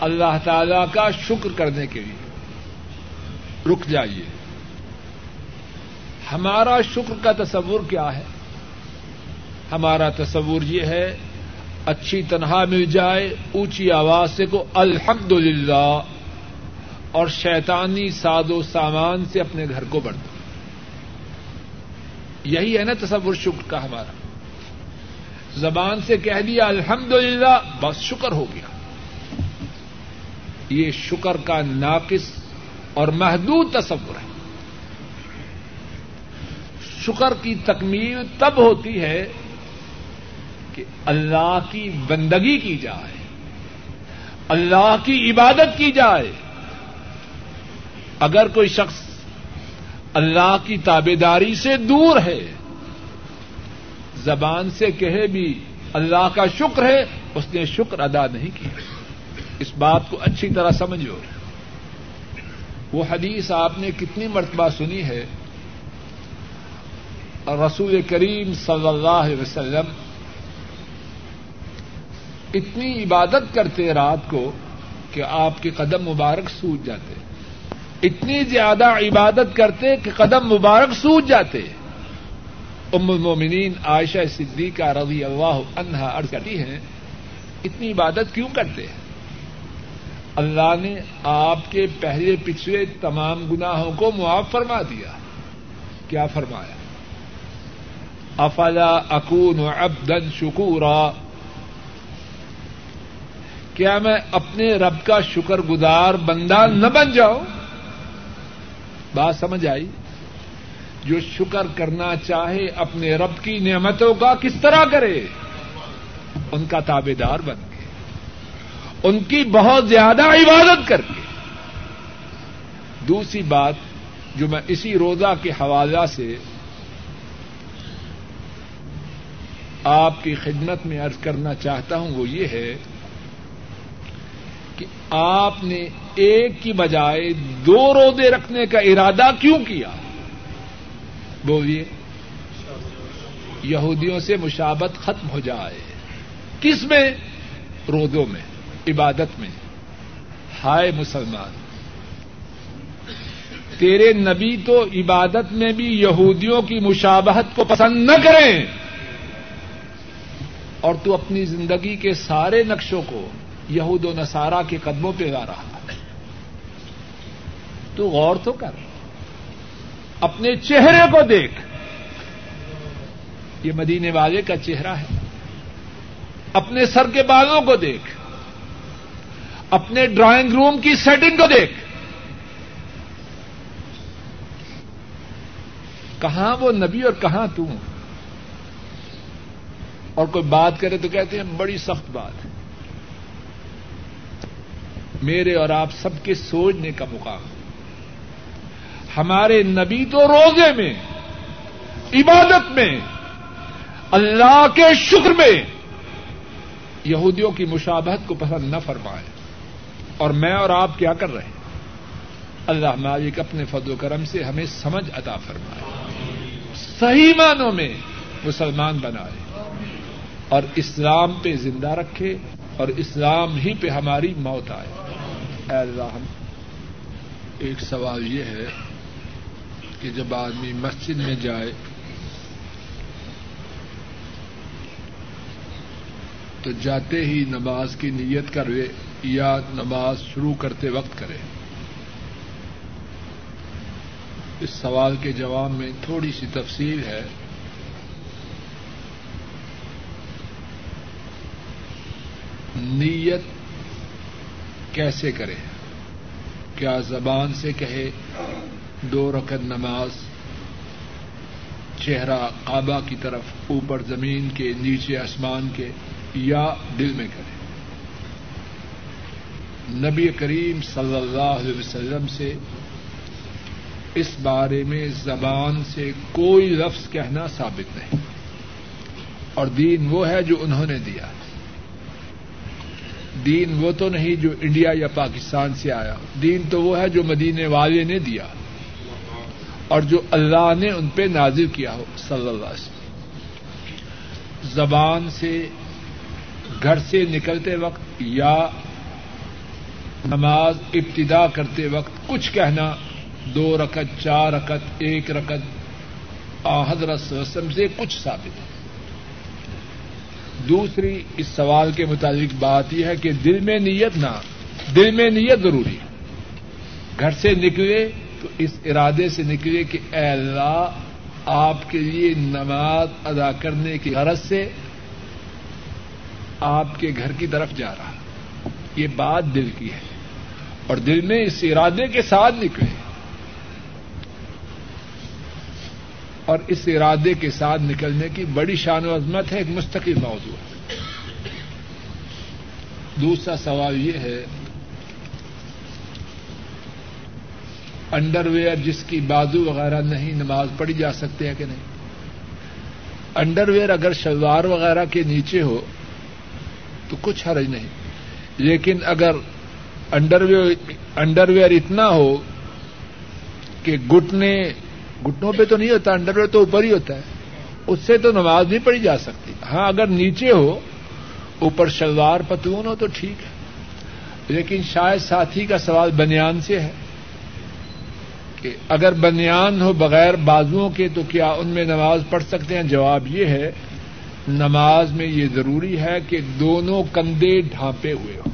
اللہ تعالی کا شکر کرنے کے لیے۔ رک جائیے۔ ہمارا شکر کا تصور کیا ہے؟ ہمارا تصور یہ ہے، اچھی تنہا مل جائے، اونچی آواز سے کو الحمد للہ اور شیطانی ساد و سامان سے اپنے گھر کو بڑھ دو۔ یہی ہے نا تصور شکر کا ہمارا۔ زبان سے کہہ دیا الحمد للہ بس شکر ہو گیا۔ یہ شکر کا ناقص اور محدود تصور ہے۔ شکر کی تکمیل تب ہوتی ہے کہ اللہ کی بندگی کی جائے، اللہ کی عبادت کی جائے۔ اگر کوئی شخص اللہ کی تابے داری سے دور ہے۔ زبان سے کہے بھی اللہ کا شکر ہے، اس نے شکر ادا نہیں کیا۔ اس بات کو اچھی طرح سمجھو۔ وہ حدیث آپ نے کتنی مرتبہ سنی ہے۔ رسول کریم صلی اللہ علیہ وسلم اتنی عبادت کرتے رات کو کہ آپ کے قدم مبارک سوج جاتے۔ اتنی زیادہ عبادت کرتے کہ قدم مبارک سوج جاتے۔ ام المومنین عائشہ صدیقہ رضی اللہ عنہا عرض کرتی ہیں، اتنی عبادت کیوں کرتے؟ ہیں اللہ نے آپ کے پہلے پچھلے تمام گناہوں کو معاف فرما دیا۔ کیا فرمایا؟ افلا اکون ابدن شکورا۔ کیا میں اپنے رب کا شکر گزار بندہ نہ بن جاؤں؟ بات سمجھ آئی؟ جو شکر کرنا چاہے اپنے رب کی نعمتوں کا کس طرح کرے؟ ان کا تابے دار بن کے، ان کی بہت زیادہ عبادت کر کے۔ دوسری بات جو میں اسی روزہ کے حوالہ سے آپ کی خدمت میں ارض کرنا چاہتا ہوں وہ یہ ہے کہ آپ نے ایک کی بجائے دو روزے رکھنے کا ارادہ کیوں کیا؟ بولیے، یہودیوں سے مشابت ختم ہو جائے۔ کس میں؟ روزوں میں، عبادت میں۔ ہائے مسلمان، تیرے نبی تو عبادت میں بھی یہودیوں کی مشابہت کو پسند نہ کریں۔ اور تو اپنی زندگی کے سارے نقشوں کو یہود و نصارہ کے قدموں پہ گا رہا ہے۔ تو غور تو کر۔ اپنے چہرے کو دیکھ۔ یہ مدینے والے کا چہرہ ہے۔ اپنے سر کے بالوں کو دیکھ۔ اپنے ڈرائنگ روم کی سیٹنگ کو دیکھ۔ کہاں وہ نبی اور کہاں تم اور کوئی بات کرے تو کہتے ہیں بڑی سخت بات۔ ہے میرے اور آپ سب کے سوچنے کا مقام ہمارے نبی تو روزے میں، عبادت میں، اللہ کے شکر میں یہودیوں کی مشابہت کو پسند نہ فرمائے اور میں اور آپ کیا کر رہے ہیں؟ اللہ مالک اپنے فضل و کرم سے ہمیں سمجھ عطا فرمائے۔ صحیح معنوں میں مسلمان بنائے۔ اور اسلام پہ زندہ رکھے اور اسلام ہی پہ ہماری موت آئے۔ اے اللہ ہم ایک سوال یہ ہے کہ جب آدمی مسجد میں جائے تو جاتے ہی نماز کی نیت کرے یا نماز شروع کرتے وقت کرے؟ اس سوال کے جواب میں تھوڑی سی تفصیل ہے۔ نیت کیسے کرے؟ کیا زبان سے کہے دو رکن نماز، چہرہ کعبہ کی طرف اوپر زمین کے نیچے آسمان کے، یا دل میں کرے؟ نبی کریم صلی اللہ علیہ وسلم سے اس بارے میں زبان سے کوئی لفظ کہنا ثابت نہیں۔ اور دین وہ ہے جو انہوں نے دیا۔ دین وہ تو نہیں جو انڈیا یا پاکستان سے آیا۔ دین تو وہ ہے جو مدینے والے نے دیا۔ اور جو اللہ نے ان پہ نازر کیا ہو، صلی اللہ علیہ وسلم۔ زبان سے گھر سے نکلتے وقت یا نماز ابتدا کرتے وقت کچھ کہنا، دو رکت چار رکت ایک رکت حضرت وسلم سے کچھ ثابت۔ ہے دوسری اس سوال کے متعلق بات یہ ہے کہ دل میں نیت نہ، دل میں نیت ضروری ہے۔ گھر سے نکلے تو اس ارادے سے نکلے کہ اے اللہ، آپ کے لیے نماز ادا کرنے کی غرض سے آپ کے گھر کی طرف جا رہا۔ یہ بات دل کی ہے۔ اور دل میں اس ارادے کے ساتھ نکلے۔ اور اس ارادے کے ساتھ نکلنے کی بڑی شان و عظمت ہے، ایک مستقل موضوع ہے۔ دوسرا سوال یہ ہے انڈر ویئر جس کی بازو وغیرہ نہیں، نماز پڑھی جا سکتے ہیں کہ نہیں؟ انڈر ویئر اگر شلوار وغیرہ کے نیچے ہو تو کچھ حرج نہیں۔ لیکن اگر انڈر ویئر انڈر ویئر اتنا ہو کہ گٹنے گٹنوں پہ تو نہیں ہوتا انڈر ویئر تو اوپر ہی ہوتا ہے۔ اس سے تو نماز نہیں پڑھی جا سکتی۔ ہاں اگر نیچے ہو، اوپر شلوار پتون ہو تو ٹھیک ہے۔ لیکن شاید ساتھی کا سوال بنیان سے ہے کہ اگر بنیان ہو بغیر بازوؤں کے تو کیا ان میں نماز پڑھ سکتے ہیں؟ جواب یہ ہے، نماز میں یہ ضروری ہے کہ دونوں کندھے ڈھانپے ہوئے ہوں۔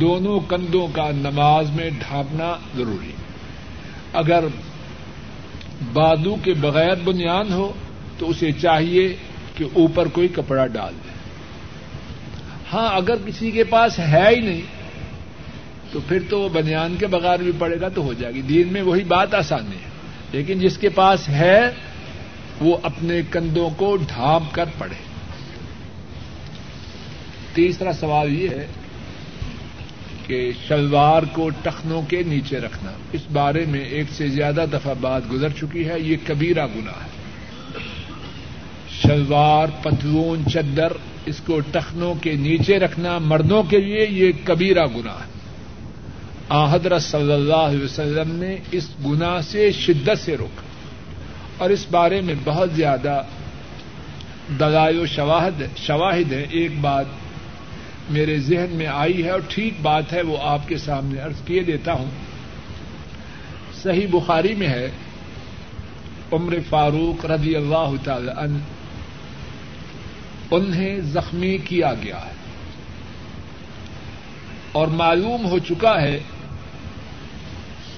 دونوں کندھوں کا نماز میں ڈھانپنا ضروری ہے۔ اگر بادو کے بغیر بنیاد ہو تو اسے چاہیے کہ اوپر کوئی کپڑا ڈال دے۔ ہاں اگر کسی کے پاس ہے ہی نہیں، تو پھر تو وہ بنیان کے بغیر بھی پڑے گا تو ہو جائے گی۔ دین میں وہی بات آسانی ہے۔ لیکن جس کے پاس ہے، وہ اپنے کندھوں کو ڈھانپ کر پڑے۔ تیسرا سوال یہ ہے کہ شلوار کو ٹخنوں کے نیچے رکھنا۔ اس بارے میں ایک سے زیادہ دفعہ بات گزر چکی ہے، یہ کبیرہ گنا ہے۔ شلوار، پتلون، چدر، اس کو ٹخنوں کے نیچے رکھنا مردوں کے لیے یہ کبیرہ گنا ہے۔ حضرت صلی اللہ علیہ وسلم نے اس گنا سے شدت سے روکا۔ اور اس بارے میں بہت زیادہ دلائل و شواہد ہیں۔ ایک بات میرے ذہن میں آئی ہے اور ٹھیک بات ہے، وہ آپ کے سامنے ارض کیے دیتا ہوں۔ صحیح بخاری میں ہے، عمر فاروق رضی اللہ تعالی عنہ، انہیں زخمی کیا گیا ہے۔ اور معلوم ہو چکا ہے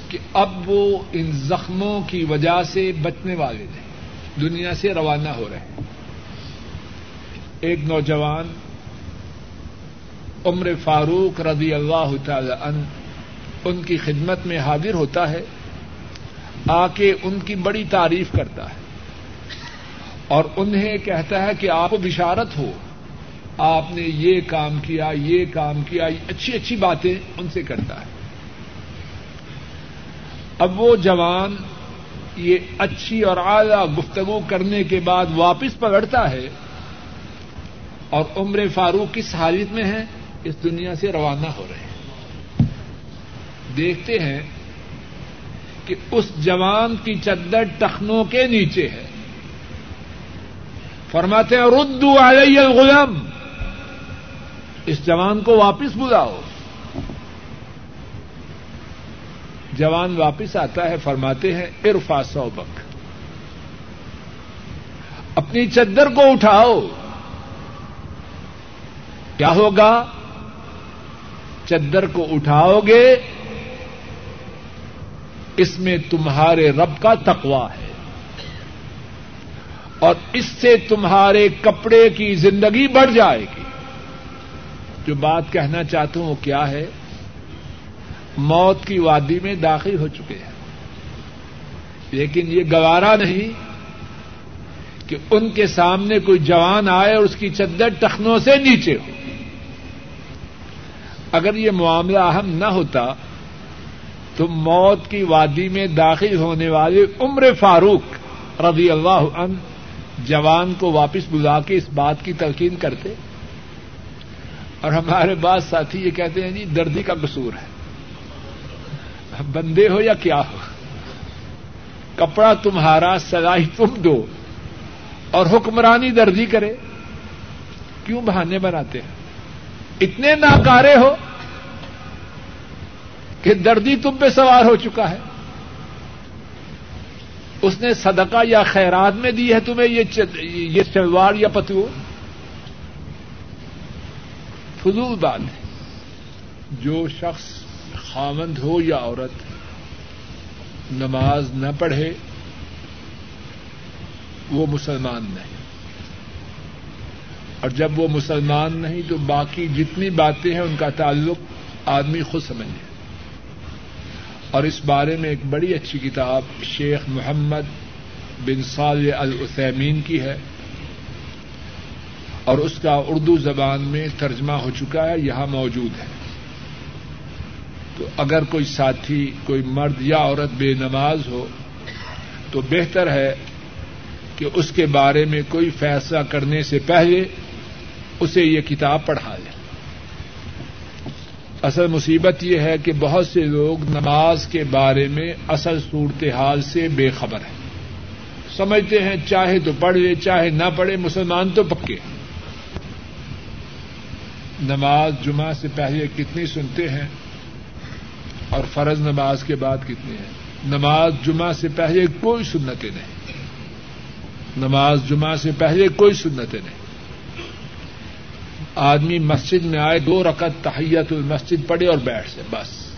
کہ اب وہ ان زخموں کی وجہ سے بچنے والے ہیں دنیا سے روانہ ہو رہے ہیں۔ ایک نوجوان عمر فاروق رضی اللہ تعالی عنہ ان کی خدمت میں حاضر ہوتا ہے آ کے ان کی بڑی تعریف کرتا ہے۔ اور انہیں کہتا ہے کہ آپ کو بشارت ہو، آپ نے یہ کام کیا، یہ کام کیا اچھی اچھی باتیں ان سے کرتا ہے۔ اب وہ جوان یہ اچھی اور اعلی گفتگو کرنے کے بعد واپس پکڑتا ہے اور عمر فاروق کس حالت میں ہے اس دنیا سے روانہ ہو رہے ہیں۔ دیکھتے ہیں کہ اس جوان کی چدر ٹخنوں کے نیچے ہے۔ فرماتے ہیں، ردو علیہ الغلام اس جوان کو واپس بلاؤ۔ جوان واپس آتا ہے، فرماتے ہیں ارفا سوبک اپنی چدر کو اٹھاؤ۔ کیا ہوگا؟ چدر کو اٹھاؤ گے، اس میں تمہارے رب کا تقوا ہے۔ اور اس سے تمہارے کپڑے کی زندگی بڑھ جائے گی۔ جو بات کہنا چاہتا ہوں وہ کیا ہے؟ موت کی وادی میں داخل ہو چکے ہیں۔ لیکن یہ گوارا نہیں کہ ان کے سامنے کوئی جوان آئے اور اس کی چدر ٹخنوں سے نیچے ہو۔ اگر یہ معاملہ اہم نہ ہوتا تو موت کی وادی میں داخل ہونے والے عمر فاروق رضی اللہ عنہ جوان کو واپس بلا کے اس بات کی تلقین کرتے اور ہمارے بعض ساتھی یہ کہتے ہیں جی دردی کا قصور ہے بندے ہو یا کیا ہو؟ کپڑا تمہارا سلائی تم دو اور حکمرانی دردی کرے، کیوں بہانے بناتے ہیں؟ اتنے ناکارے ہو کہ دردی تم پہ سوار ہو چکا ہے۔ اس نے صدقہ یا خیرات میں دی ہے تمہیں یہ چلوار یا پتو۔ فضول بات ہے۔ جو شخص خامند ہو یا عورت، نماز نہ پڑھے، وہ مسلمان نہیں۔ اور جب وہ مسلمان نہیں تو باقی جتنی باتیں ہیں ان کا تعلق آدمی خود سمجھ لے اور اس بارے میں ایک بڑی اچھی کتاب شیخ محمد بن صالح العثیمین کی ہے۔ اور اس کا اردو زبان میں ترجمہ ہو چکا ہے، یہاں موجود ہے۔ تو اگر کوئی ساتھی، کوئی مرد یا عورت بے نماز ہو، تو بہتر ہے کہ اس کے بارے میں کوئی فیصلہ کرنے سے پہلے اسے یہ کتاب پڑھا لے۔ اصل مصیبت یہ ہے کہ بہت سے لوگ نماز کے بارے میں اصل صورتحال سے بے خبر ہیں۔ سمجھتے ہیں چاہے تو پڑھ لے، چاہے نہ پڑھے، مسلمان تو پکے۔ نماز جمعہ سے پہلے کتنی سنتے ہیں اور فرض نماز کے بعد کتنی ہیں۔ نماز جمعہ سے پہلے کوئی سنتیں نہیں۔ نماز جمعہ سے پہلے کوئی سنتیں نہیں۔ آدمی مسجد میں آئے، دو رقط تحیت المسجد پڑے اور بیٹھ سے بس۔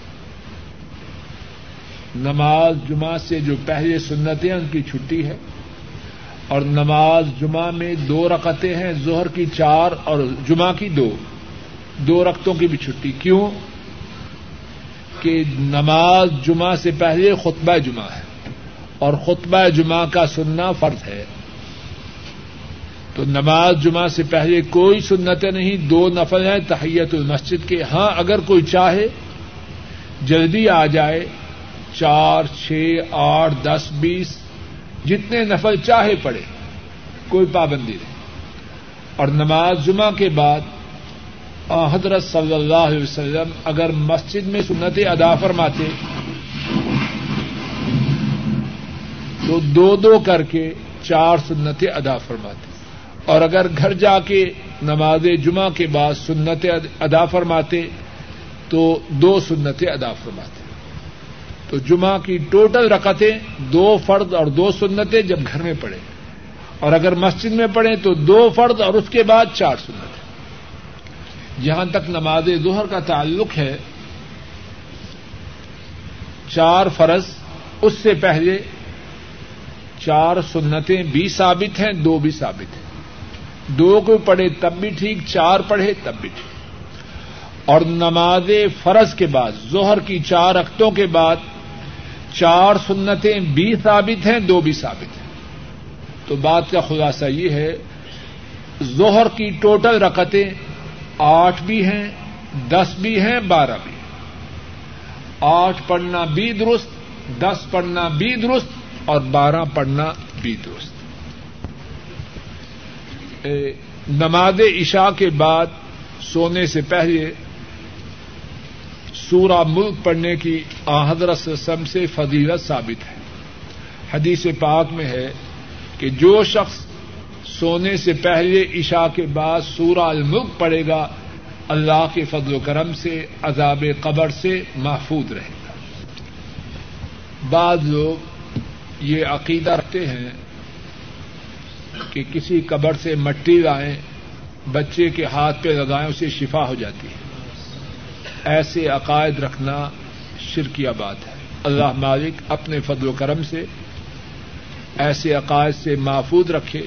نماز جمعہ سے جو پہلے سنتیں، ان کی چھٹی ہے۔ اور نماز جمعہ میں دو رقطیں ہیں زہر کی چار اور جمعہ کی دو۔ دو رقطوں کی بھی چھٹی۔ کیوں؟ کہ نماز جمعہ سے پہلے خطبہ جمعہ ہے۔ اور خطبہ جمعہ کا سننا فرض ہے۔ تو نماز جمعہ سے پہلے کوئی سنتیں نہیں، دو نفل ہیں تحیت المسجد کے۔ ہاں اگر کوئی چاہے، جلدی آ جائے، چار، چھ، آٹھ، دس، بیس، جتنے نفل چاہے پڑے، کوئی پابندی نہیں۔ اور نماز جمعہ کے بعد حضرت صلی اللہ علیہ وسلم اگر مسجد میں سنت ادا فرماتے، تو دو دو کر کے چار سنتیں ادا فرماتے۔ اور اگر گھر جا کے نماز جمعہ کے بعد سنت ادا فرماتے، تو دو سنتیں ادا فرماتے۔ تو جمعہ کی ٹوٹل رکعتیں دو فرد اور دو سنتیں جب گھر میں پڑے اور اگر مسجد میں پڑھیں، تو دو فرد اور اس کے بعد چار سنتیں جہاں تک نماز ظہر کا تعلق ہے، چار فرض، اس سے پہلے چار سنتیں بھی ثابت ہیں، دو بھی ثابت ہیں۔ دو کو پڑھے تب بھی ٹھیک، چار پڑھے تب بھی ٹھیک۔ اور نماز فرض کے بعد، ظہر کی چار رختوں کے بعد چار سنتیں بھی ثابت ہیں، دو بھی ثابت ہیں۔ تو بات کا خلاصہ یہ ہے، ظہر کی ٹوٹل رکتیں آٹھ بھی ہیں، دس بھی ہیں، بارہ بھی آٹھ پڑھنا بھی درست، دس پڑھنا بھی درست اور بارہ پڑھنا بھی درست۔ نماز عشاء کے بعد سونے سے پہلے سورہ ملک پڑھنے کی حضرت رسم سے فضیلت ثابت ہے۔ حدیث پاک میں ہے کہ جو شخص سونے سے پہلے عشاء کے بعد سورہ الملک پڑے گا، اللہ کے فضل و کرم سے، عذاب قبر سے محفوظ رہے گا۔ بعض لوگ یہ عقیدہ رکھتے ہیں کہ کسی قبر سے مٹی لائیں، بچے کے ہاتھ پہ لگائیں، اسے شفا ہو جاتی ہے۔ ایسے عقائد رکھنا شرکیہ بات ہے۔ اللہ مالک اپنے فضل و کرم سے ایسے عقائد سے محفوظ رکھے۔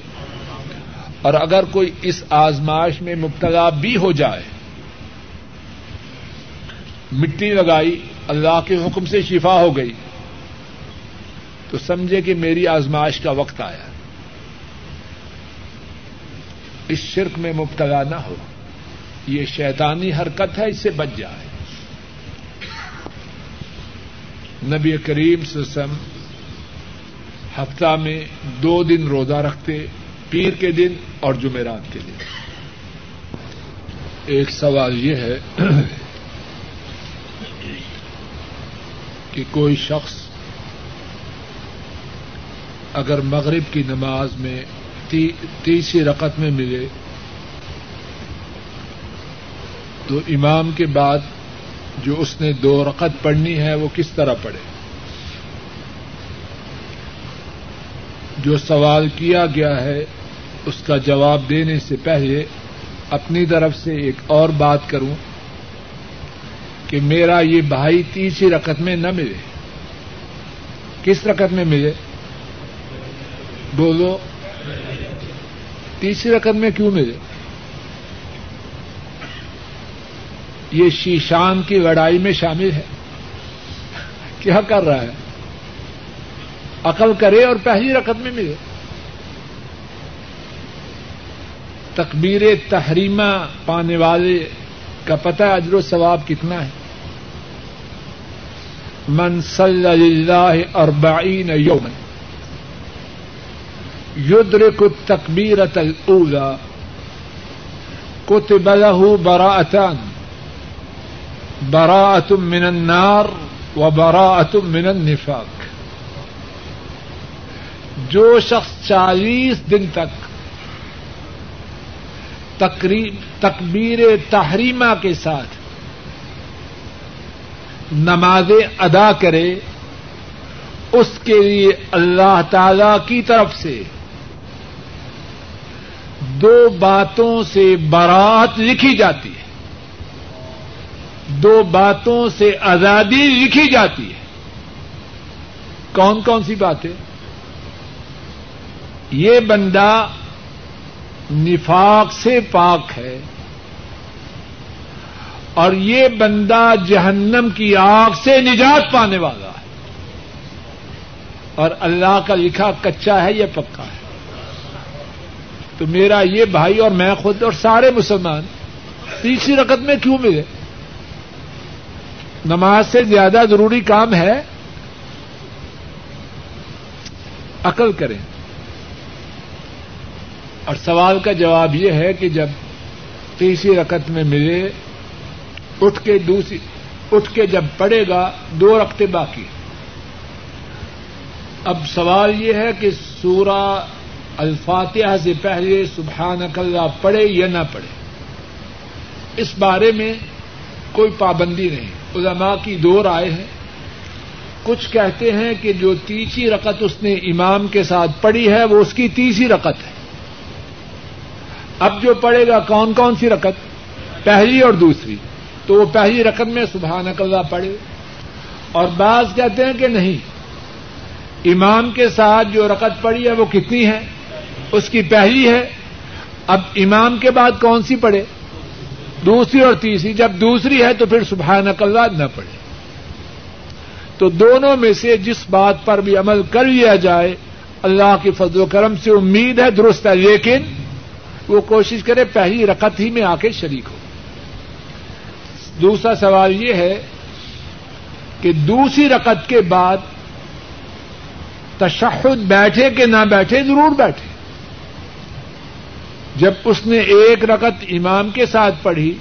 اور اگر کوئی اس آزمائش میں مبتلا بھی ہو جائے، مٹی لگائی، اللہ کے حکم سے شفا ہو گئی، تو سمجھے کہ میری آزمائش کا وقت آیا اس شرک میں مبتلا نہ ہو۔ یہ شیطانی حرکت ہے، اس سے بچ جائے۔ نبی کریم سسم ہفتہ میں دو دن روزہ رکھتے، پیر کے دن اور جمعرات کے دن۔ ایک سوال یہ ہے کہ کوئی شخص اگر مغرب کی نماز میں تیسری رقط میں ملے۔ تو امام کے بعد جو اس نے دو رقط پڑھنی ہے، وہ کس طرح پڑھے؟ جو سوال کیا گیا ہے، اس کا جواب دینے سے پہلے اپنی طرف سے ایک اور بات کروں کہ میرا یہ بھائی تیسری رقط میں نہ ملے۔ کس رقط میں ملے؟ بولو۔ تیسری رقط میں کیوں ملے؟ یہ شیشان کی لڑائی میں شامل ہے۔ کیا کر رہا ہے؟ عقل کرے اور پہلی رقط میں ملے۔ تکبیر تحریمہ پانے والے کا پتہ اجر و ثواب کتنا ہے۔ من صلی اللہ اربعین یومن یدرک التکبیرت الاولا کتب له براءتان. براءت من النار و براءت من النفاق. جو شخص چالیس دن تک تکبیر تحریمہ کے ساتھ نمازیں ادا کرے، اس کے لیے اللہ تعالی کی طرف سے دو باتوں سے برات لکھی جاتی ہے۔ دو باتوں سے آزادی لکھی جاتی ہے۔ کون کون سی باتیں یہ بندہ نفاق سے پاک ہے اور یہ بندہ جہنم کی آگ سے نجات پانے والا ہے۔ اور اللہ کا لکھا کچا ہے یا پکا ہے؟ تو میرا یہ بھائی اور میں خود اور سارے مسلمان تیسری رقط میں کیوں ملے؟ نماز سے زیادہ ضروری کام ہے عقل کریں۔ اور سوال کا جواب یہ ہے کہ جب تیسری رقط میں ملے، اٹھ کے دوسری، اٹھ کے جب پڑے گا، دو رقطے باقی۔ اب سوال یہ ہے کہ سورہ الفاتحہ سے پہلے سبحان اللہ پڑھے یا نہ پڑھے؟ اس بارے میں کوئی پابندی نہیں۔ علماء کی دو رائے ہیں۔ کچھ کہتے ہیں کہ جو تیسری رقط اس نے امام کے ساتھ پڑھی ہے، وہ اس کی تیسری رقط ہے۔ اب جو پڑھے گا، کون کون سی رقط پہلی اور دوسری۔ تو وہ پہلی رقم میں سبحان اللہ پڑھے۔ اور بعض کہتے ہیں کہ نہیں، امام کے ساتھ جو رقط پڑی ہے، وہ کتنی ہے؟ اس کی پہلی ہے، اب امام کے بعد کون سی پڑھے؟ دوسری اور تیسری۔ جب دوسری ہے تو پھر سبحان اللہ نہ پڑھے۔ تو دونوں میں سے جس بات پر بھی عمل کر لیا جائے، اللہ کے فضل و کرم سے امید ہے، درست ہے، لیکن وہ کوشش کرے پہلی رقط ہی میں آ کے شریک ہو۔ دوسرا سوال یہ ہے کہ دوسری رقط کے بعد تشہد بیٹھے کہ نہ بیٹھے، ضرور بیٹھے۔ جب اس نے ایک رقط امام کے ساتھ پڑھی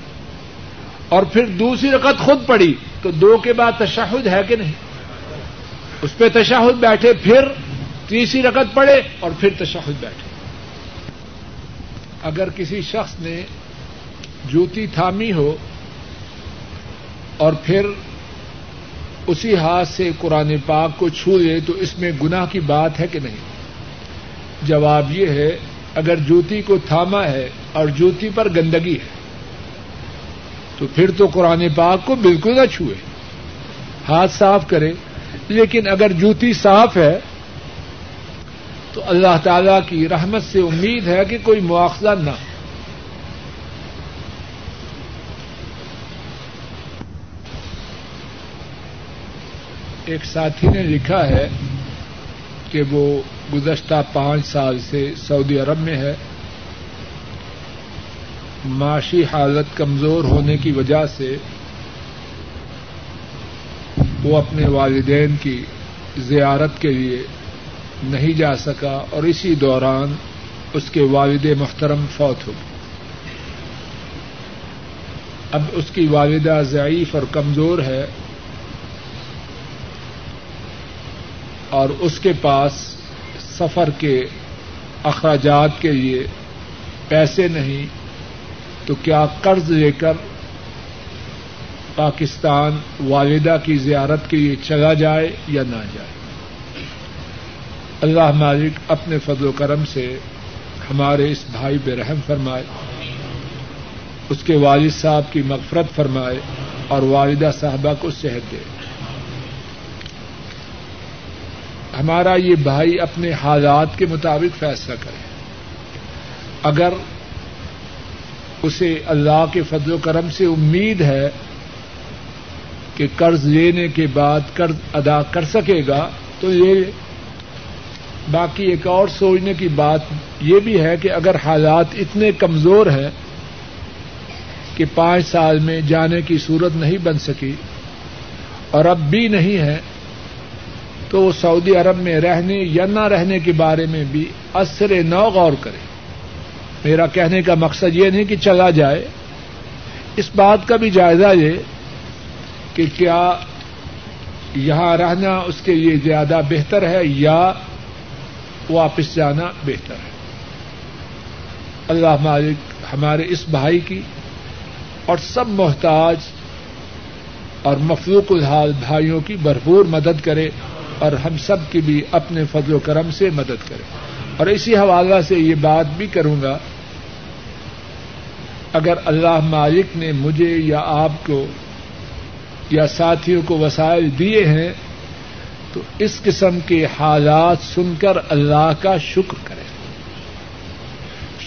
اور پھر دوسری رقط خود پڑھی، تو دو کے بعد تشہد ہے کہ نہیں؟ اس پہ تشہد بیٹھے، پھر تیسری رکت پڑے اور پھر تشہد بیٹھے۔ اگر کسی شخص نے جوتی تھامی ہو اور پھر اسی ہاتھ سے قرآن پاک کو چھو دے تو اس میں گناہ کی بات ہے کہ نہیں؟ جواب یہ ہے اگر جوتی کو تھاما ہے اور جوتی پر گندگی ہے، تو پھر تو قرآن پاک کو بالکل نہ چھوئے۔ ہاتھ صاف کرے، لیکن اگر جوتی صاف ہے، تو اللہ تعالی کی رحمت سے امید ہے کہ کوئی مواخذہ نہ۔ ایک ساتھی نے لکھا ہے کہ وہ گزشتہ پانچ سال سے سعودی عرب میں ہے۔ معاشی حالت کمزور ہونے کی وجہ سے وہ اپنے والدین کی زیارت کے لیے نہیں جا سکا اور اسی دوران اس کے والد محترم فوت ہو۔ گئے اب اس کی والدہ ضعیف اور کمزور ہے اور اس کے پاس سفر کے اخراجات کے لیے پیسے نہیں، تو کیا قرض لے کر پاکستان والدہ کی زیارت کے لیے چلا جائے یا نہ جائے؟ اللہ مالک اپنے فضل و کرم سے ہمارے اس بھائی بے رحم فرمائے، اس کے والد صاحب کی مغفرت فرمائے اور والدہ صاحبہ کو صحت دے۔ ہمارا یہ بھائی اپنے حالات کے مطابق فیصلہ کرے۔ اگر اسے اللہ کے فضل و کرم سے امید ہے کہ قرض لینے کے بعد قرض ادا کر سکے گا، تو یہ باقی ایک اور سوچنے کی بات یہ بھی ہے کہ اگر حالات اتنے کمزور ہیں کہ پانچ سال میں جانے کی صورت نہیں بن سکی اور اب بھی نہیں ہے تو وہ سعودی عرب میں رہنے یا نہ رہنے کے بارے میں بھی اثر نو غور کرے۔ میرا کہنے کا مقصد یہ نہیں کہ چلا جائے۔ اس بات کا بھی جائزہ یہ کہ کیا یہاں رہنا اس کے لیے زیادہ بہتر ہے یا واپس جانا بہتر ہے۔ اللہ مالک ہمارے اس بھائی کی اور سب محتاج اور مفلوق الحال بھائیوں کی بھرپور مدد کرے۔ اور ہم سب کی بھی اپنے فضل و کرم سے مدد کرے۔ اور اسی حوالہ سے یہ بات بھی کروں گا، اگر اللہ مالک نے مجھے یا آپ کو یا ساتھیوں کو وسائل دیے ہیں، تو اس قسم کے حالات سن کر اللہ کا شکر کرے۔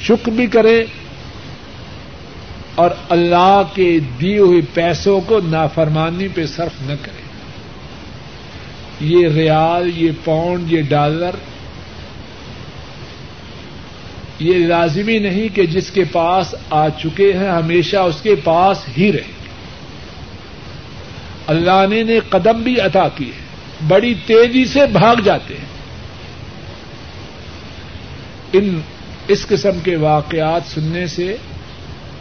شکر بھی کرے اور اللہ کے دیے ہوئے پیسوں کو نافرمانی پہ صرف نہ کرے۔ یہ ریال، یہ پاؤنڈ، یہ ڈالر۔ یہ لازمی نہیں کہ جس کے پاس آ چکے ہیں، ہمیشہ اس کے پاس ہی رہے۔ اللہ نے قدم بھی عطا کی ہے بڑی تیزی سے بھاگ جاتے ہیں۔ ان اس قسم کے واقعات سننے سے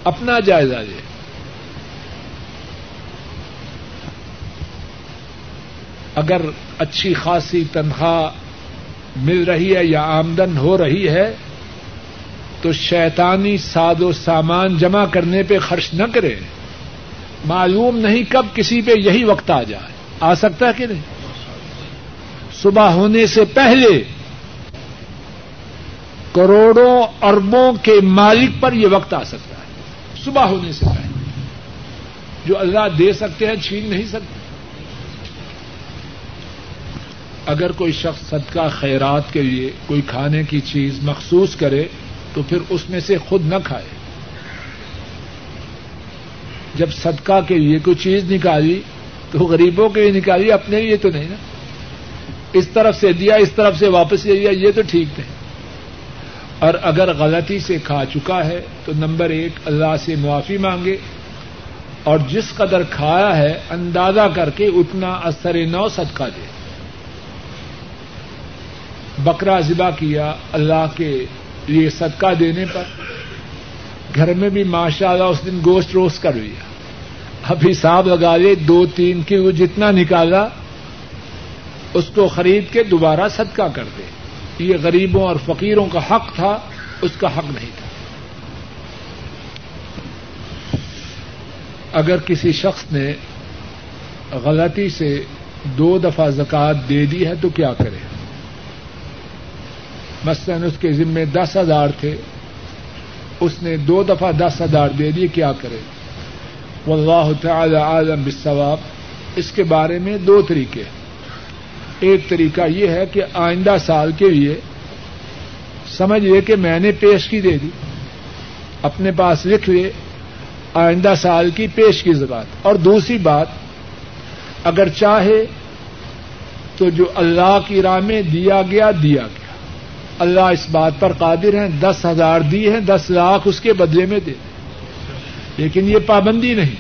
اپنا جائزہ لے۔ اگر اچھی خاصی تنخواہ مل رہی ہے یا آمدن ہو رہی ہے، تو شیطانی ساد و سامان جمع کرنے پہ خرچ نہ کرے۔ معلوم نہیں کب کسی پہ یہی وقت آ جائے۔ آ سکتا ہے کہ نہیں؟ صبح ہونے سے پہلے کروڑوں اربوں کے مالک پر یہ وقت آ سکتا ہے۔ صبح ہونے سے پہلے۔ جو اللہ دے سکتے ہیں، چھین نہیں سکتے۔ اگر کوئی شخص صدقہ خیرات کے لیے کوئی کھانے کی چیز مخصوص کرے تو پھر اس میں سے خود نہ کھائے۔ جب صدقہ کے لیے کوئی چیز نکالی تو غریبوں کے لیے نکالی، اپنے لیے تو نہیں نا۔ اس طرف سے دیا اس طرف سے واپس لے لیا، یہ تو ٹھیک نہیں۔ اور اگر غلطی سے کھا چکا ہے تو نمبر ایک، اللہ سے معافی مانگے۔ اور جس قدر کھایا ہے، اندازہ کر کے اتنا اثر نو صدقہ دے۔ بکرا ذبح کیا اللہ کے لیے صدقہ دینے پر۔ گھر میں بھی ماشاء اللہ اس دن گوشت روز کر لیا اب حساب لگا لے، دو تین کی وہ جتنا نکالا، اس کو خرید کے دوبارہ صدقہ کر دے۔ یہ غریبوں اور فقیروں کا حق تھا، اس کا حق نہیں تھا۔ اگر کسی شخص نے غلطی سے دو دفعہ زکات دے دی ہے تو کیا کرے؟ مثلاً اس کے ذمے دس ہزار تھے، اس نے دو دفعہ دس ہزار دے دیے، کیا کرے؟ واللہ تعالی عالم بالثواب اس کے بارے میں دو طریقے ایک طریقہ یہ ہے کہ آئندہ سال کے لیے سمجھ لے کہ میں نے پیش کی دے دی، اپنے پاس لکھ لے، آئندہ سال کی پیش کی زکات اور دوسری بات، اگر چاہے تو جو اللہ کی راہ میں دیا گیا دیا گیا۔ اللہ اس بات پر قادر ہیں، دس ہزار دی ہیں، دس لاکھ اس کے بدلے میں دے۔ لیکن یہ پابندی نہیں۔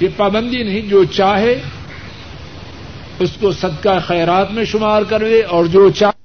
یہ پابندی نہیں، جو چاہے اس کو صدقہ خیرات میں شمار کر لے اور جو چاہے